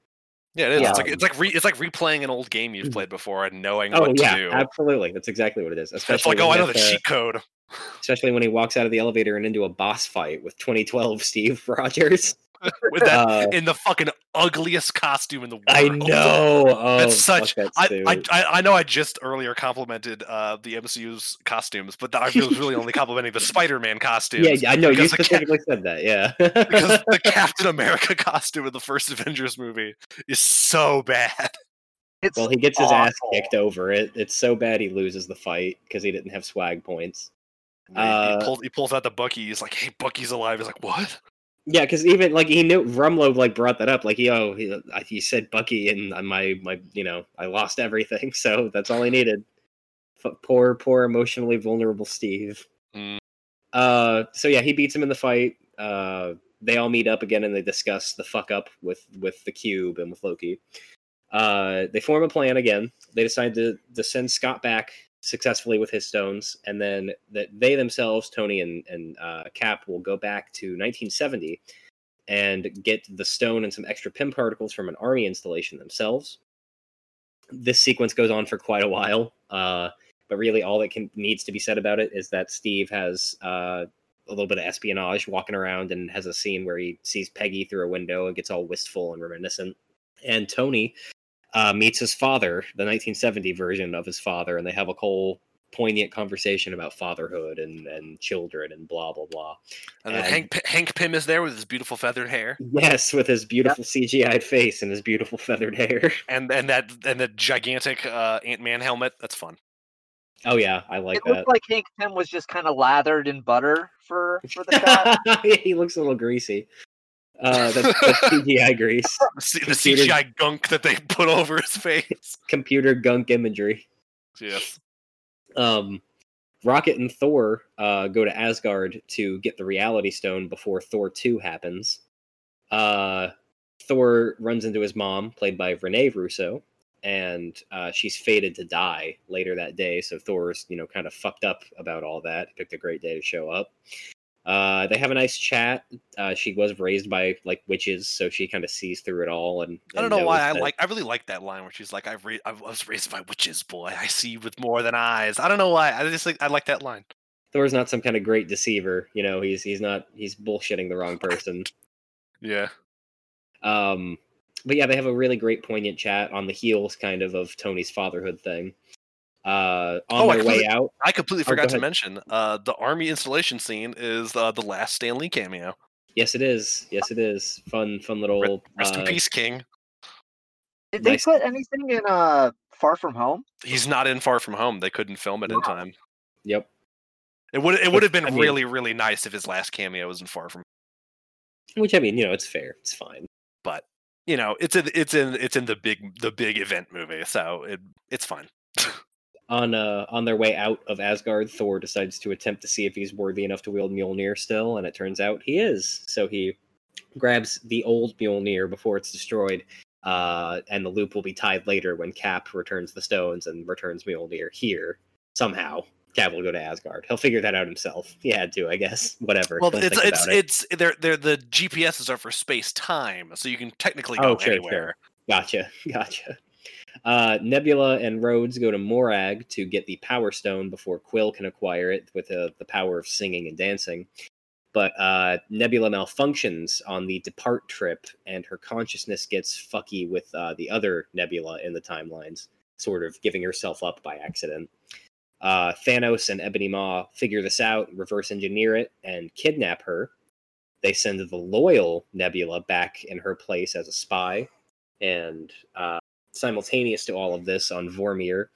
Yeah, it is. It's like it's like re, it's like replaying an old game you've mm-hmm. played before and knowing Oh what yeah, to do. absolutely. That's exactly what it is. Especially It's like, oh, I know the cheat code. Especially when he walks out of the elevator and into a boss fight with 2012 Steve Rogers. With that Uh, in the fucking ugliest costume in the world. I know. Oh, That's such. that I. I I know I just earlier complimented uh, the MCU's costumes, but I was really only complimenting the Spider-Man costumes. yeah, yeah, I know. You because the ca- specifically said that. Yeah. because the Captain America costume in the first Avengers movie is so bad. It's Well, he gets his ass kicked over it. It's so bad he loses the fight because he didn't have swag points. He- Uh, he, pulls, he pulls out the Bucky. He's like, "Hey, Bucky's alive." He's like, "What?" Yeah, because even like he knew Rumlow like brought that up. Like, yo, he, uh, he said Bucky, and my my you know I lost everything, so that's all I needed. F- poor, poor, emotionally vulnerable Steve. Mm. Uh, so yeah, he beats him in the fight. Uh, they all meet up again and they discuss the fuck up with with the cube and with Loki. Uh, they form a plan again. They decide to, to send Scott back successfully with his stones, and then that they themselves, Tony and and uh, Cap, will go back to 1970 and get the stone and some extra Pym particles from an army installation themselves. This sequence goes on for quite a while, uh, but really all that can needs to be said about it is that Steve has uh, a little bit of espionage, walking around, and has a scene where he sees Peggy through a window and gets all wistful and reminiscent. And Tony uh, meets his father, the 1970 version of his father, and they have a whole poignant conversation about fatherhood and, and children and blah blah blah. And And- Hank P- Hank Pym is there with his beautiful feathered hair, Yes, with his beautiful CGI'd face and his beautiful feathered hair. and and that and that gigantic uh, Ant Man helmet. That's fun. Oh yeah, I like it that. looked like Hank Pym was just kind of lathered in butter for for the shot. he looks a little greasy. Uh, that's, that's CGI grease, The, the Computer- CGI gunk that they put over his face. computer gunk imagery. Yes. Um, Rocket and Thor uh, go to Asgard to get the Reality Stone before Thor 2 happens. Uh, Thor runs into his mom, played by Rene Russo, and uh, she's fated to die later that day. So Thor's, you know, kind of fucked up about all that. Picked a great day to show up. Uh, they have a nice chat. Uh, she was raised by like witches, so she kind of sees through it all. And, I don't know why I that- like. I really like that line where she's like, "I've ra- I was raised by witches, boy. I see with more than eyes." I don't know why. I just like. I like that line. Thor's not some kind of great deceiver. You know, he's he's not he's bullshitting the wrong person. Yeah. Um, but yeah, they have a really great poignant chat on the heels, kind of, of Tony's fatherhood thing. Uh, on Oh, I their way completely- out, I completely Oh, forgot to mention uh, the army installation scene is uh, the last Stan Lee cameo. yes, it is. Yes, it is. Fun, fun little. Rest uh, in peace, King. Did they Nice. put anything in uh Far From Home? He's not in Far From Home. They couldn't film it in time. Yep. It would it would have been I mean- really really nice if his last cameo was in Far From. Which I mean, you know, it's fair. It's fine. But you know, it's in it's in it's in the big the big event movie, so it it's fine. On uh, on their way out of Asgard, Thor decides to attempt to see if he's worthy enough to wield Mjolnir still, and it turns out he is. So he grabs the old Mjolnir before it's destroyed, uh, and the loop will be tied later when Cap returns the stones and returns Mjolnir here somehow. Cap will go to Asgard. He'll figure that out himself. He had to, I guess. Whatever. Well, Don't it's it's it. it's they're they're the GPSs are for space time, so you can technically go Oh, sure, sure. anywhere. Gotcha, gotcha. Uh, Nebula and Rhodes go to Morag to get the Power Stone before Quill can acquire it with uh, the power of singing and dancing. But uh, Nebula malfunctions on the depart trip, and her consciousness gets fucky with uh, the other Nebula in the timelines, sort of giving herself up by accident. Uh, Thanos and Ebony Maw figure this out, reverse engineer it, and kidnap her. They send the loyal Nebula back in her place as a spy, and uh, simultaneous to all of this on Vormir,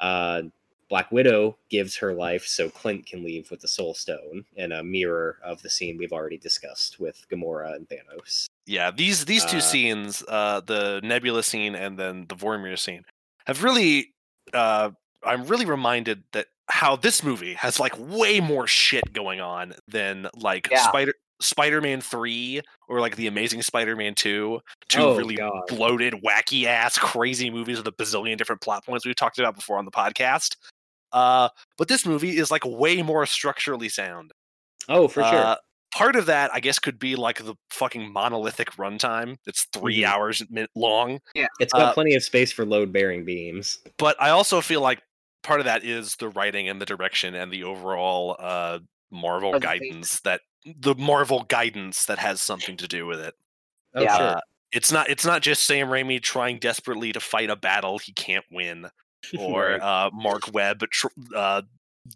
uh, Black Widow gives her life so Clint can leave with the Soul Stone and a mirror of the scene we've already discussed with Gamora and Thanos. Yeah, these these two Uh, scenes, uh, the Nebula scene and then the Vormir scene, have really. Uh, I'm really reminded that how this movie has like way more shit going on than like Yeah. Spider Spider-Man three or like the Amazing Spider-Man two, two Oh, really God. bloated, wacky ass, crazy movies with a bazillion different plot points we've talked about before on the podcast. Uh, but this movie is like way more structurally sound. Oh, for sure. Uh, part of that, I guess, could be like the fucking monolithic runtime. It's 3 Mhm. hours min- long. it's got uh, plenty of space for load bearing beams. But I also feel like part of that is the writing and the direction and the overall uh, Marvel guidance that the Marvel guidance that has something to do with it. Oh, Yeah. sure. Uh, it's not it's not just Sam Raimi trying desperately to fight a battle he can't win, or Right. uh, Marc Webb tr- uh,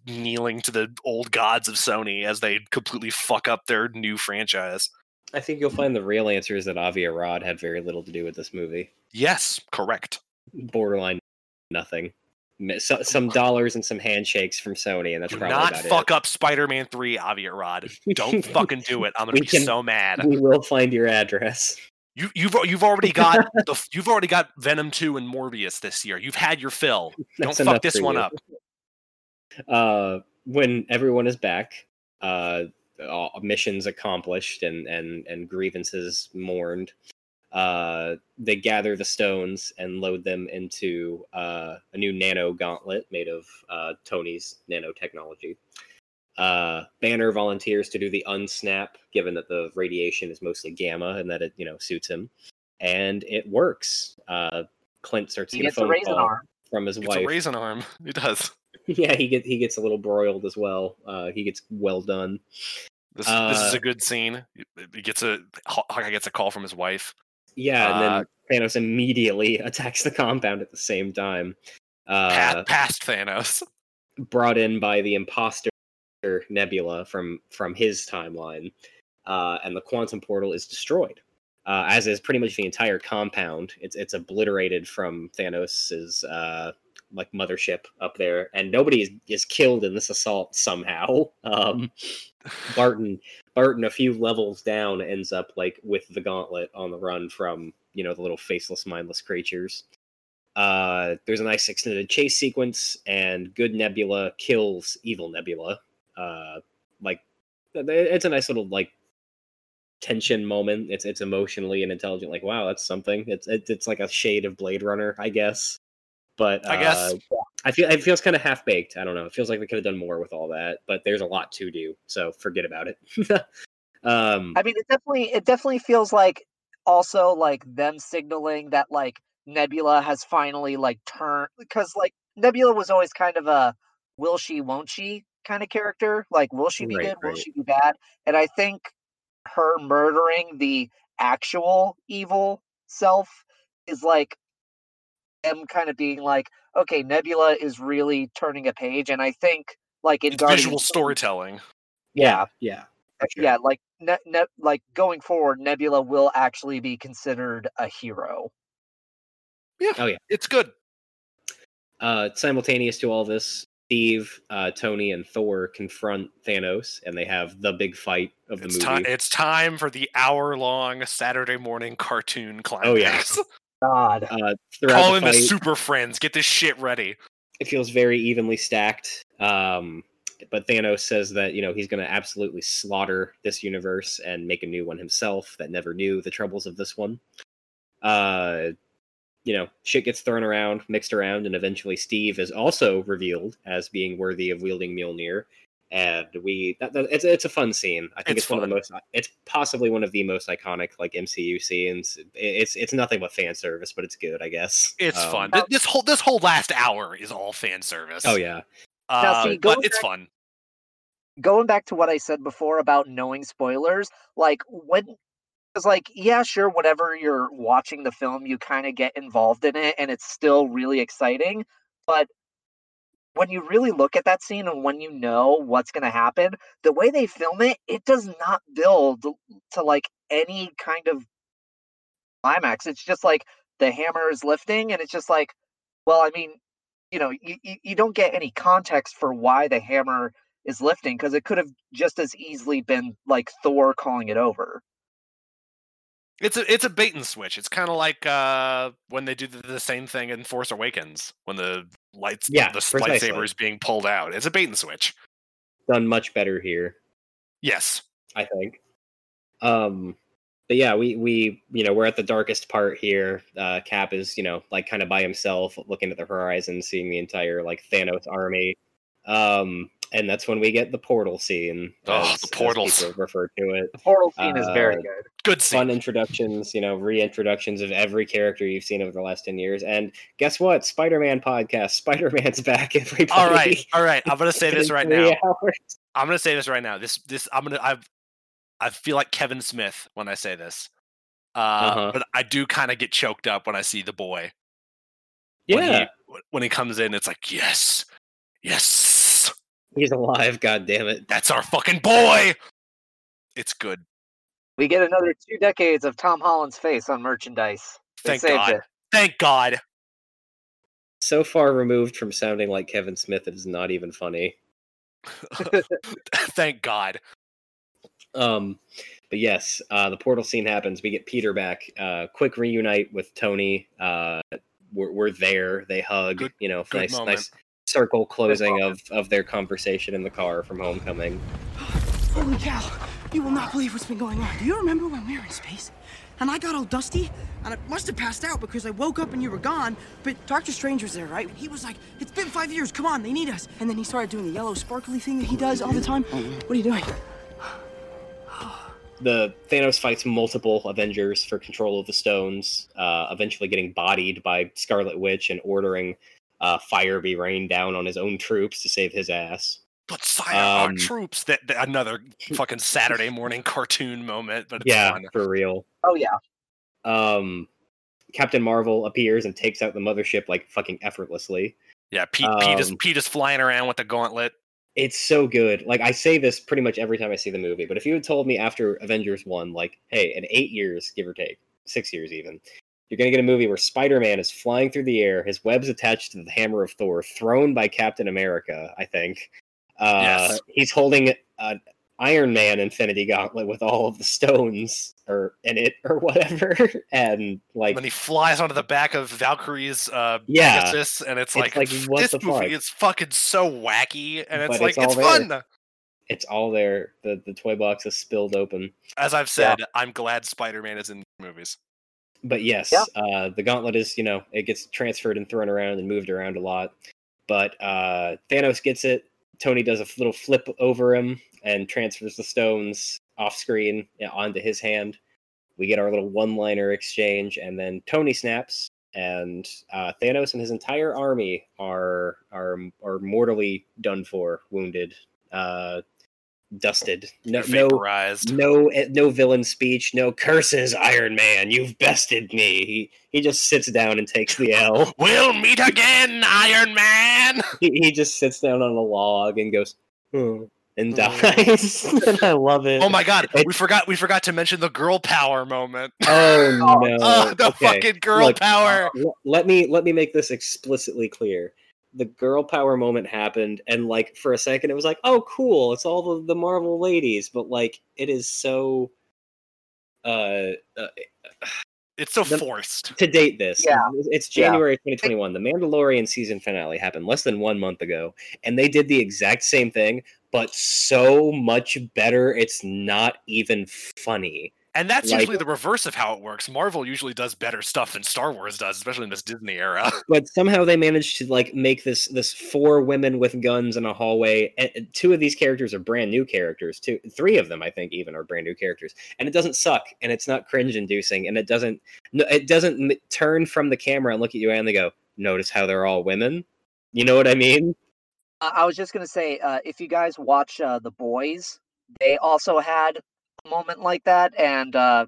kneeling to the old gods of Sony as they completely fuck up their new franchise. I think you'll find the real answer is that Avi Arad had very little to do with this movie. Yes, correct. Borderline nothing. So, some dollars and some handshakes from Sony, and that's Do probably not fuck up Spider-Man 3, Avi Arad. Don't fucking do it. I'm gonna be can- so mad. We will find your address. You, you've you've already got the you've already got Venom 2 and Morbius this year. You've had your fill. Don't fuck this one you. up. Uh, when everyone is back, uh, missions accomplished and and and grievances mourned, uh, they gather the stones and load them into uh, a new nano gauntlet made of uh, Tony's nanotechnology. Uh, Banner volunteers to do the unsnap, given that the radiation is mostly gamma and that it you know suits him, and it works. Uh, Clint starts to He get a gets a phone raisin call arm. from his It's wife. a raisin arm. It does. yeah, he gets he gets a little broiled as well. Uh, he gets well done. This, this is a good scene. He gets a Hawkeye gets a call from his wife. Yeah, and Uh, then Thanos immediately attacks the compound at the same time. Uh, past, past Thanos. brought in by the imposter Nebula from from his timeline, uh, and the quantum portal is destroyed. Uh, as is pretty much the entire compound. It's it's obliterated from Thanos's uh, like mothership up there, and nobody is, is killed in this assault somehow. Um, Barton Barton a few levels down ends up like with the gauntlet on the run from you know the little faceless mindless creatures. Uh there's a nice extended chase sequence and good nebula kills evil nebula. Uh like it's a nice little like tension moment. It's it's emotionally and intelligent like wow that's something. It's it's, it's like a shade of blade runner i guess. But I guess. uh, I feel it feels kind of half baked. I don't know. It feels like we could have done more with all that, but there's a lot to do, so forget about it. um, I mean, it definitely it definitely feels like also like them signaling that like Nebula has finally like turned because like Nebula was always kind of a will she won't she kind of character. Like will she be Right, good? Will right. she be bad? And I think her murdering the actual evil self is like them kind of being like, okay, Nebula is really turning a page, and I think like in It's Guardians visual storytelling. yeah, yeah, sure. yeah, like ne- ne- like going forward, Nebula will actually be considered a hero. Yeah. Oh yeah. It's good. Uh, simultaneous to all this, Steve, uh, Tony, and Thor confront Thanos, and they have the big fight of the It's movie. time. It's time for the hour-long Saturday morning cartoon climax. Oh, yeah. God, uh, throughout Call the in the Super Friends. Get this shit ready. it feels very evenly stacked. Um, but Thanos says that you know he's going to absolutely slaughter this universe and make a new one himself that never knew the troubles of this one. Uh, you know, shit gets thrown around, mixed around, and eventually Steve is also revealed as being worthy of wielding Mjolnir. And we, that, that- it's it's a fun scene. I think It's it's, one of the most. It's possibly one of the most iconic like MCU scenes. It- It's it's nothing but fan service, but it's good, I guess. It's Um, fun. Th- This whole this whole last hour is all fan service. Oh yeah, Uh, see, but going it's back- fun. going back to what I said before about knowing spoilers, like when it's like, yeah, sure, whatever you're watching the film, you kind of get involved in it and it's still really exciting. But when you really look at that scene and when you know what's going to happen, the way they film it, it does not build to like any kind of climax. It's just like the hammer is lifting and it's just like, well, I mean, you know you, you don't get any context for why the hammer is lifting because it could have just as easily been like Thor calling it over. It's a it's a bait and switch. It's kind of like uh, when they do the, the same thing in Force Awakens when the lights Yeah, the precisely. lightsaber is being pulled out. It's a bait and switch. Done much better here. Yes. I think. Um, but yeah, we we you know we're at the darkest part here. Uh, Cap is you know like kind of by himself, looking at the horizon, seeing the entire like Thanos army. Um, and that's when we get the portal scene. Oh, as- the as portals. refer to it. The portal scene is very Uh, good. Good scene. Fun introductions, you know, reintroductions of every character you've seen over the last ten years. And guess what? Spider-Man podcast. Spider-Man's back. Everybody. All right, all right. I'm gonna say this right now. hours. I'm gonna say this right now. This this I'm gonna I I feel like Kevin Smith when I say this. Uh, Uh-huh. but I do kind of get choked up when I see the boy. Yeah, When he, when he comes in, it's like yes, yes, he's alive. God damn it. that's our fucking boy. It's good. We get another two decades of Tom Holland's face on merchandise. They Thank God. it. Thank God. so far removed from sounding like Kevin Smith, it is not even funny. Thank God. Um, but yes, uh, the portal scene happens. We get Peter back. Uh, quick reunite with Tony. Uh, we're, we're there. They hug. Good- you know, nice, moment. nice circle closing of of their conversation in the car from Homecoming. Holy cow! You will not believe what's been going on. Do you remember when we were in space? And I got all dusty, and I must have passed out because I woke up and you were gone. But Doctor Strange was there, right? He was like, "It's been five years. Come on, they need us." And then he started doing the yellow sparkly thing that he does all the time. What are you doing? The Thanos fights multiple Avengers for control of the stones. Uh, eventually, getting bodied by Scarlet Witch and ordering uh, fire be rained down on his own troops to save his ass. But fire our Um, troops. That, that- another fucking Saturday morning cartoon moment, but it's yeah, fun. for real. Oh yeah. um Captain Marvel appears and takes out the mothership like fucking effortlessly. Yeah, Pete, Pete is Um, Pete is flying around with the gauntlet. It's so good. Like I say this pretty much every time I see the movie, but if you had told me after Avengers 1 like, hey, in 8 years give or take, 6 years even, you're going to get a movie where Spider-Man is flying through the air, his web's attached to the hammer of Thor, thrown by Captain America, I think. Uh Yes. he's holding an Iron Man Infinity Gauntlet with all of the stones or in it or whatever and like when he flies onto the back of Valkyrie's uh, Yeah. Pegasus, and it's, It's like, like, what this the movie fuck? is fucking so wacky, and it's But like it's it's, there. fun. it's all there. The the toy box is spilled open. As I've said, I'm glad Spider-Man is in movies. But yes, Yeah. uh, the gauntlet is, you know, it gets transferred and thrown around and moved around a lot. But uh, Thanos gets it. Tony does a little flip over him and transfers the stones off screen onto his hand. We get our little one liner exchange, and then Tony snaps, and uh, Thanos and his entire army are are are mortally done for, wounded, uh, dusted. No, no, no no villain speech no curses iron man you've bested me he, he just sits down and takes the l We'll meet again, Iron Man. he, he just sits down on a log and goes "Hmm," and Hmm. dies and i love it Oh my god, It- we forgot we forgot to mention the girl power moment. oh no Oh, the Okay. fucking girl Look, power. Let me let me make this explicitly clear the girl power moment happened and like for a second it was like oh cool it's all the, the marvel ladies but like it is so uh, uh It's so the- forced. to date this. Yeah. It's Yeah. January 2021. The Mandalorian season finale happened less than one month ago, and they did the exact same thing, but so much better. It's not even funny. And that's Like- usually the reverse of how it works. Marvel usually does better stuff than Star Wars does, especially in this Disney era. But somehow they managed to like make this this four women with guns in a hallway. And and two of these characters are brand new characters. Two, three of them, I think, even are brand new characters. And it doesn't suck, and it's not cringe inducing, and it doesn't it doesn't turn from the camera and look at you and they go, "Notice how they're all women." You know what I mean? I I was just gonna say, uh, if you guys watch uh, The Boys, they also had a moment like that, and uh,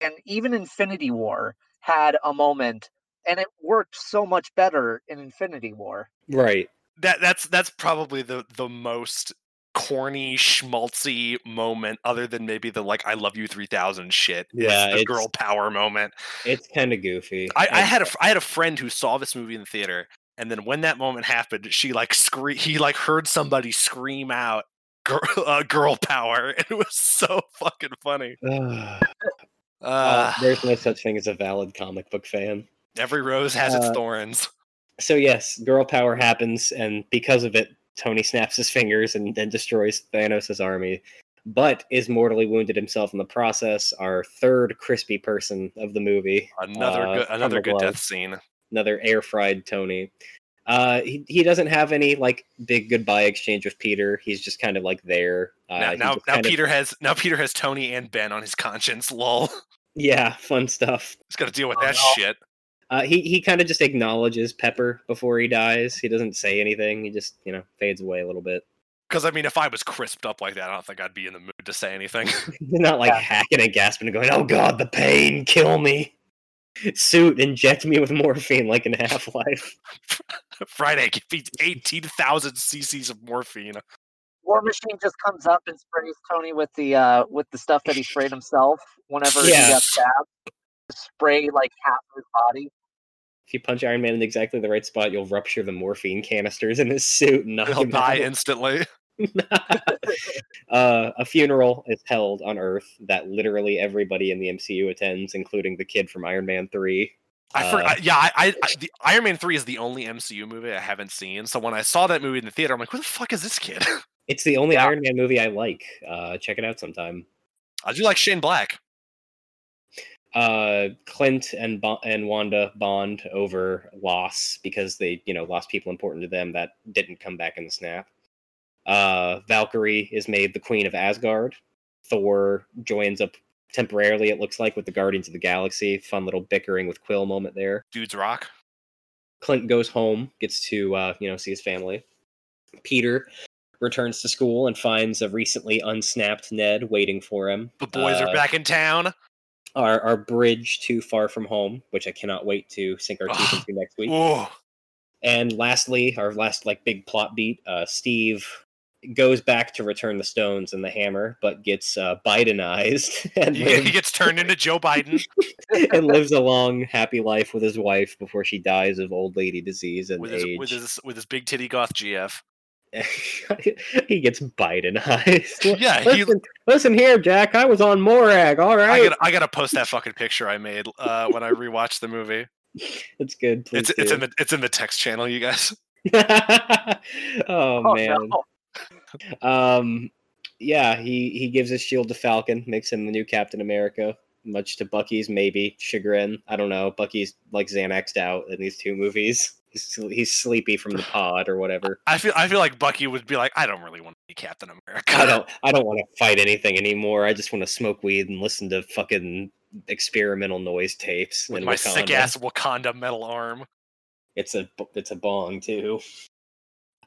and even Infinity War had a moment, and it worked so much better in Infinity War. Right. that that's that's probably the the most corny schmaltzy moment other than maybe the like I love you 3000 shit Yeah, the it's- girl power moment. It's kind of goofy. I, I And- had a i had a friend who saw this movie in the theater And then when that moment happened, she like scree- he like heard somebody scream out girl, uh, girl power it was so fucking funny. Uh, Uh, there's no such thing as a valid comic book fan. every rose has its uh, thorns. So yes, girl power happens, and because of it, Tony snaps his fingers and then destroys Thanos' army, but is mortally wounded himself in the process. Our third crispy person of the movie, Another uh, good another good death scene. another air fried Tony. Uh, he, he doesn't have any like big goodbye exchange with Peter. He's just kind of like there. Uh, now now, now kind of- Peter has now Peter has Tony and Ben on his conscience. Lol. yeah, fun stuff. He's got to deal with Oh, that no. shit. Uh, he he kind of just acknowledges Pepper before he dies. He doesn't say anything. He just you know fades away a little bit. Because I mean, if I was crisped up like that, I don't think I'd be in the mood to say anything. He's not like Yeah. hacking and gasping and going, "Oh God, the pain, kill me." Suit, inject me with morphine like in Half Life. Friday, give me eighteen thousand cc's of morphine. War Machine just comes up and sprays Tony with the uh with the stuff that he sprayed himself whenever Yeah. he got stabbed. Spray like half of his body. If you punch Iron Man in exactly the right spot, you'll rupture the morphine canisters in his suit and knock He'll die out. instantly. uh, a funeral is held on Earth that literally everybody in the MCU attends, including the kid from Iron Man 3. I Uh, I, yeah, I, I, I the Iron Man three is the only MCU movie I haven't seen. So when I saw that movie in the theater, I'm like, who the fuck is this kid? It's the only Yeah. Iron Man movie I like. Uh, check it out sometime. I do like Shane Black. Uh, Clint and Bo- and Wanda bond over loss because they, you know, lost people important to them that didn't come back in the snap. Uh, Valkyrie is made the queen of Asgard. Thor joins up temporarily, it looks like, with the Guardians of the Galaxy. Fun little bickering with Quill moment there. Dudes rock. Clint goes home, gets to uh, you know see his family. Peter returns to school and finds a recently unsnapped Ned waiting for him. The boys Uh, are back in town. Our our bridge to Far From Home, which I cannot wait to sink our teeth into next week. And lastly, our last like big plot beat, uh, Steve goes back to return the stones and the hammer, but gets uh, Bidenized and, he, he gets turned into Joe Biden. and lives a long, happy life with his wife before she dies of old lady disease and with his age. with his with his big titty goth GF. he gets Bidenized. Yeah, he- listen, listen here, Jack. I was on Morag. All right, I gotta I gotta post that fucking picture I made uh, when I rewatched the movie. it's good. Please It's it's in the it's in the text channel, you guys. oh, Oh, man. no. Um, yeah, he he gives his shield to Falcon, makes him the new Captain America. Much to Bucky's maybe chagrin. I don't know. Bucky's like Xanaxed out in these two movies. He's, he's sleepy from the pod or whatever. I feel I feel like Bucky would be like, I don't really want to be Captain America. I don't. I don't want to fight anything anymore. I just want to smoke weed and listen to fucking experimental noise tapes. with my sick ass Wakanda metal arm. It's a it's a bong too.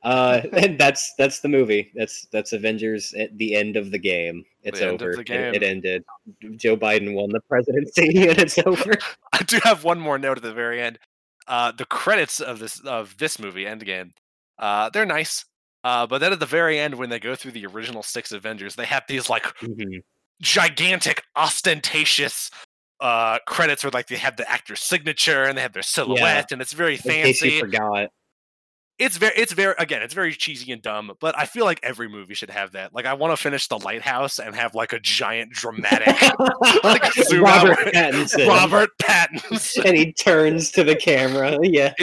Uh, and that's that's the movie. That's that's Avengers at the end of the game. It's The end of over. the It- It, ended. Joe Biden won the presidency, and it's over. I do have one more note at the very end. Uh, the credits of this of this movie, Endgame, uh, they're nice. Uh, but then at the very end, when they go through the original six Avengers, they have these like Mhm. gigantic, ostentatious uh, credits where like they have the actor's signature and they have their silhouette, and it's very In case you fancy. forgot, It's very, it's very, again, it's very cheesy and dumb. But I feel like every movie should have that. Like, I want to finish The Lighthouse and have like a giant dramatic Like, zoom Robert out. Pattinson. Robert Pattinson. and he turns to the camera. Yeah,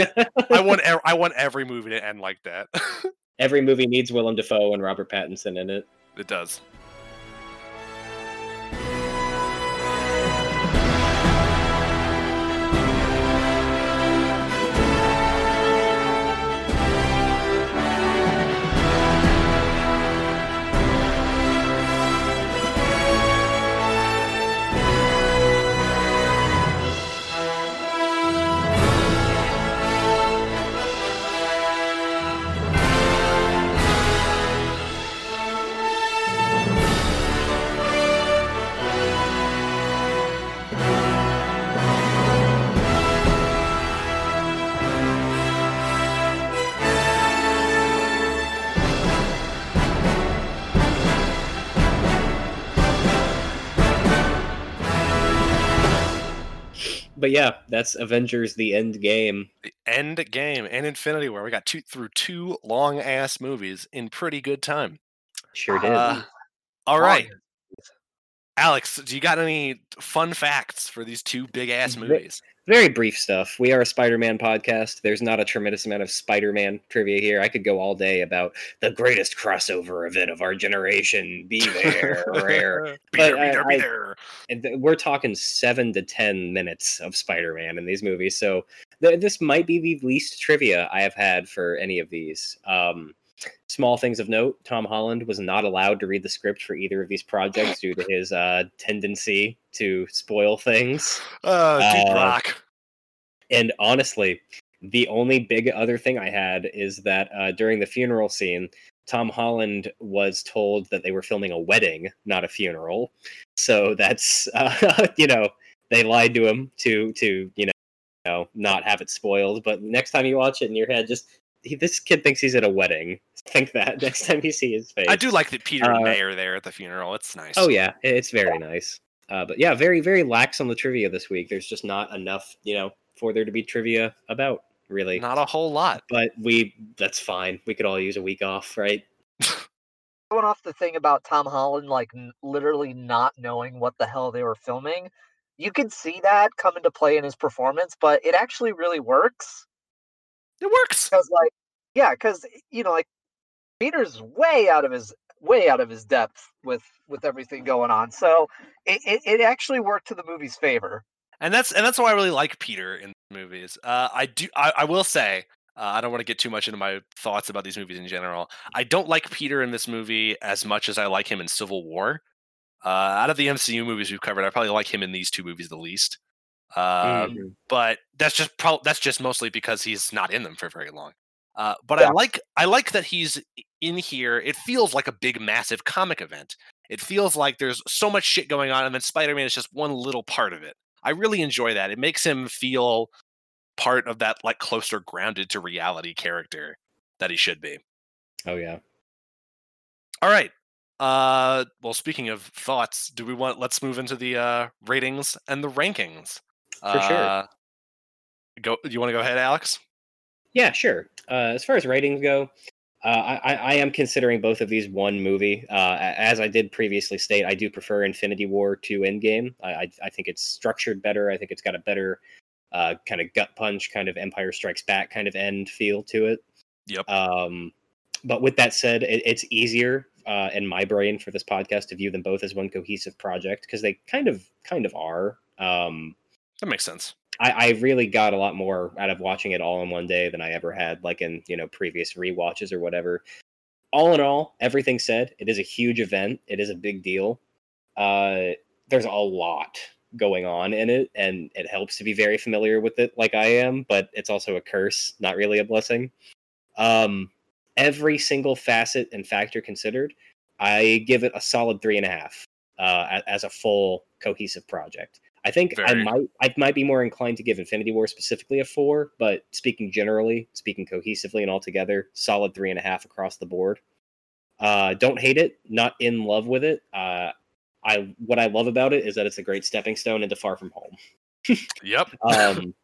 I want, ev- I want every movie to end like that. every movie needs Willem Dafoe and Robert Pattinson in it. it does. But yeah, that's Avengers: The End Game. The End Game and Infinity War. We got two through two long ass movies in pretty good time. Sure did. Uh, all right, Alex, do you got any fun facts for these two big ass movies? Very brief stuff. We are a Spider-Man podcast. There's not a tremendous amount of Spider-Man trivia here. I could go all day about the greatest crossover event of our generation. Be there, rare. Be But there, be I- there, be there. We're talking seven to ten minutes of Spider-Man in these movies, so th- this might be the least trivia I have had for any of these. Um, small things of note: Tom Holland was not allowed to read the script for either of these projects due to his uh, tendency to spoil things. Uh, Uh, Rock. And honestly, the only big other thing I had is that uh, during the funeral scene, Tom Holland was told that they were filming a wedding, not a funeral. So that's uh, you know they lied to him to to you know, you know not have it spoiled. But next time you watch it in your head, just he, this kid thinks he's at a wedding. Think that next time you see his face. I do like that Peter and uh, May are there at the funeral. It's nice. Oh yeah, it's very nice. Uh, but yeah, very very lax on the trivia this week. There's just not enough, you know, for there to be trivia about really. Not a whole lot. But we that's fine. We could all use a week off, right? Going off the thing about Tom Holland, like n- literally not knowing what the hell they were filming, you can see that come into play in his performance, but it actually really works. It works. because like yeah because you know like peter's way out of his way out of his depth with with everything going on so it, it, it actually worked to the movie's favor and that's and that's why I really like Peter in movies. Uh, I do. I, I will say. Uh, I don't want to get too much into my thoughts about these movies in general. I don't like Peter in this movie as much as I like him in Civil War. Uh, out of the MCU movies we've covered, I probably like him in these two movies the least. Uh, Mhm. But that's just pro- that's just mostly because he's not in them for very long. Uh, but Yeah. I like I like that he's in here. It feels like a big, massive comic event. It feels like there's so much shit going on, and then Spider-Man is just one little part of it. I really enjoy that. It makes him feel part of that like closer grounded to reality character that he should be. Oh yeah. All right. Uh well speaking of thoughts, do we want let's move into the uh ratings and the rankings. For sure. Uh, Go you want to go ahead, Alex? Yeah, sure. Uh, as far as ratings go, uh, I, I am considering both of these one movie. Uh, as I did previously state, I do prefer Infinity War to Endgame. I, I I think it's structured better. I think it's got a better uh, kind of gut punch, kind of Empire Strikes Back kind of end feel to it. Yep. Um, but with that said, it, it's easier uh, in my brain for this podcast to view them both as one cohesive project because they kind of kind of are. Um, That makes sense. I, I really got a lot more out of watching it all in one day than I ever had, like in you know previous rewatches or whatever. All in all, everything said, it is a huge event. It is a big deal. Uh, there's a lot going on in it, and it helps to be very familiar with it, like I am. But it's also a curse, not really a blessing. Um, every single facet and factor considered, I give it a solid three and a half uh, as a full cohesive project. I think I might I might be more inclined to give Infinity War specifically a four, but speaking generally, speaking cohesively and altogether, solid three and a half across the board. Uh, don't hate it, not in love with it. Uh, I what I love about it is that it's a great stepping stone into Far From Home. Yep. Um,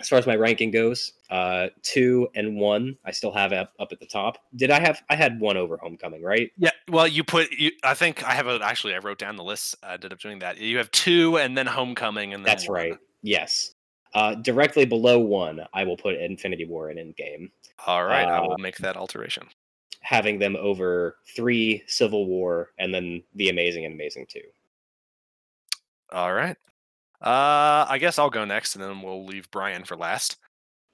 as far as my ranking goes, uh, two and one, I still have up, up at the top. Did I have? I had one over Homecoming, right? Yeah. Well, you put. You, I think I have a. Actually, I wrote down the list. I ended up doing that. You have two, and then Homecoming, and then That's one. right. Yes. Uh, directly below one, I will put Infinity War and Endgame. All right, I Uh, will make that alteration. having them over three Civil War and then the Amazing and Amazing Two. All right. Uh, I guess I'll go next, and then we'll leave Brian for last.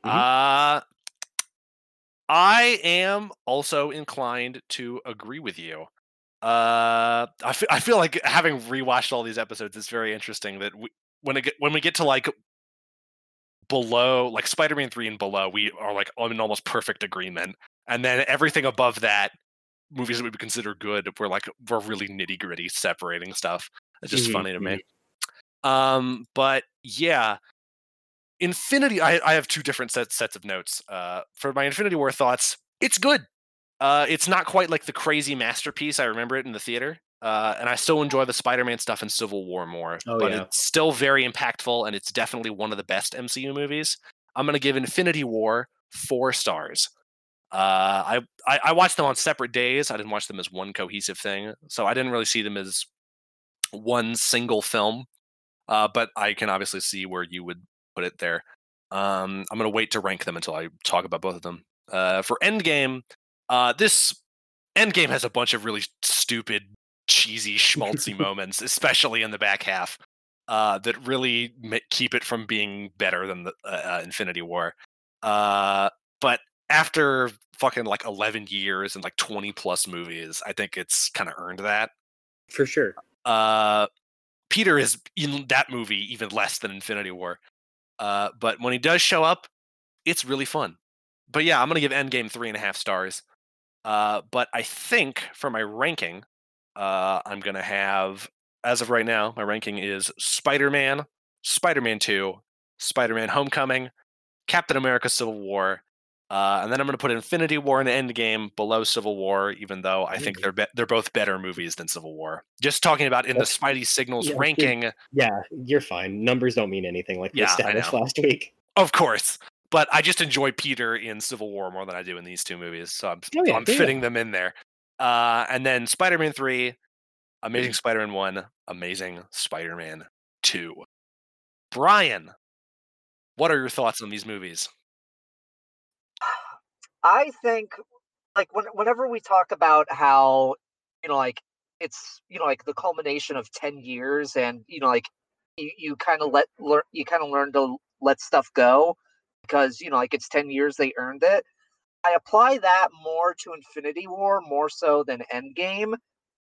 Mhm. Uh, I am also inclined to agree with you. Uh, I fe- I feel like having rewatched all these episodes, it's very interesting that we, when it get, when we get to like below, like Spider-Man three and below, we are like in almost perfect agreement, and then everything above that, movies that we would consider good, we're like we're really nitty gritty separating stuff. It's just Mhm, funny to me. Um, but yeah, Infinity. I, I have two different sets sets of notes. Uh, for my Infinity War thoughts, it's good. Uh, it's not quite like the crazy masterpiece I remember it in the theater. uh, and I still enjoy the Spider-Man stuff in Civil War more. Oh, but yeah. it's still very impactful, and it's definitely one of the best MCU movies. I'm gonna give Infinity War four stars. Uh, I, I I watched them on separate days. I didn't watch them as one cohesive thing, so I didn't really see them as one single film. Uh, but I can obviously see where you would put it there. Um, I'm gonna wait to rank them until I talk about both of them. Uh, for Endgame, uh, this Endgame has a bunch of really stupid, cheesy, schmaltzy moments, especially in the back half, uh, that really keep it from being better than the uh, uh, Infinity War. Uh, but after fucking like 11 years and like 20 plus movies, I think it's kind of earned that. For sure. Uh, Peter is in that movie even less than Infinity War. Uh, but when he does show up, it's really fun. But yeah, I'm gonna give Endgame three and a half stars. Uh, but I think for my ranking, uh, I'm gonna have, as of right now, my ranking is Spider-Man, Spider-Man Two, Spider-Man: Homecoming, Captain America: Civil War, uh, and then I'm gonna put Infinity War and Endgame below Civil War, even though I think they're be- they're both better movies than Civil War. Just talking about in the That's- Spidey Signals yeah, ranking, Yeah, you're fine. Numbers don't mean anything like we Yeah, established last week. of course. But I just enjoy Peter in Civil War more than I do in these two movies, so I'm, Oh, yeah, I'm fitting them in there. Uh, and then Spider-Man three. Amazing Spider-Man one, Amazing Spider-Man two. Brian, what are your thoughts on these movies? I think like when, whenever we talk about how you know like it's you know like the culmination of 10 years and you know like you, you kind of let learn you kind of learn to let stuff go because you know like it's 10 years they earned it i apply that more to infinity war more so than endgame.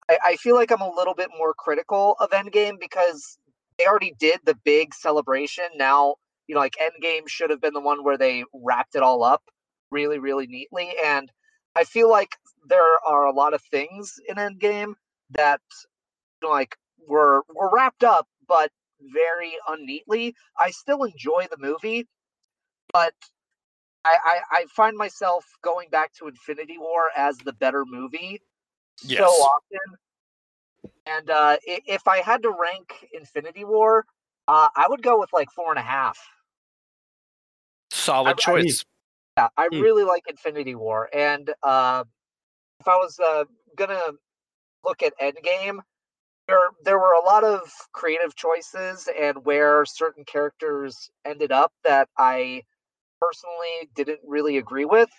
I, I feel like i'm a little bit more critical of endgame because they already did the big celebration. Now you know like endgame should have been the one where they wrapped it all up really, really neatly. And I feel like there are a lot of things in Endgame that you know, like were were wrapped up, but very unneatly. I still enjoy the movie, but I, I, I find myself going back to Infinity War as the better movie so often. And uh, if I had to rank Infinity War, uh, I would go with like four and a half. Solid I- I- choice. Yeah, I Hmm. really like Infinity War, and uh, if I was uh, gonna look at Endgame, there there were a lot of creative choices and where certain characters ended up that I personally didn't really agree with,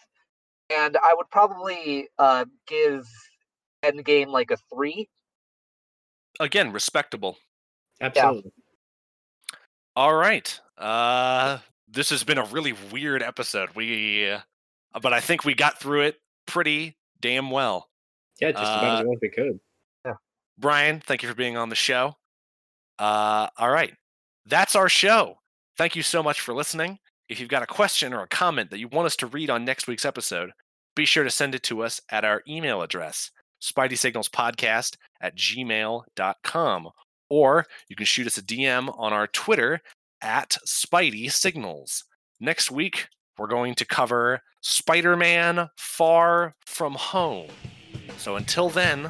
and I would probably uh, give Endgame like a three. Again, respectable. Absolutely. All right. Uh this has been a really weird episode. We uh, but I think we got through it pretty damn well. Yeah, just about Uh, as well as we could. Yeah. Brian, thank you for being on the show. Uh all right. That's our show. Thank you so much for listening. If you've got a question or a comment that you want us to read on next week's episode, be sure to send it to us at our email address, spideysignalspodcast at gmail.com. Or you can shoot us a DM on our Twitter at Spidey Signals. Next week, we're going to cover Spider Man Far From Home. So until then,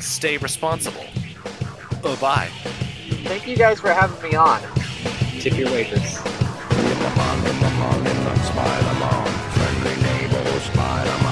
stay responsible. Oh, bye. Thank you guys for having me on. Tip your waitress. Spider-Man.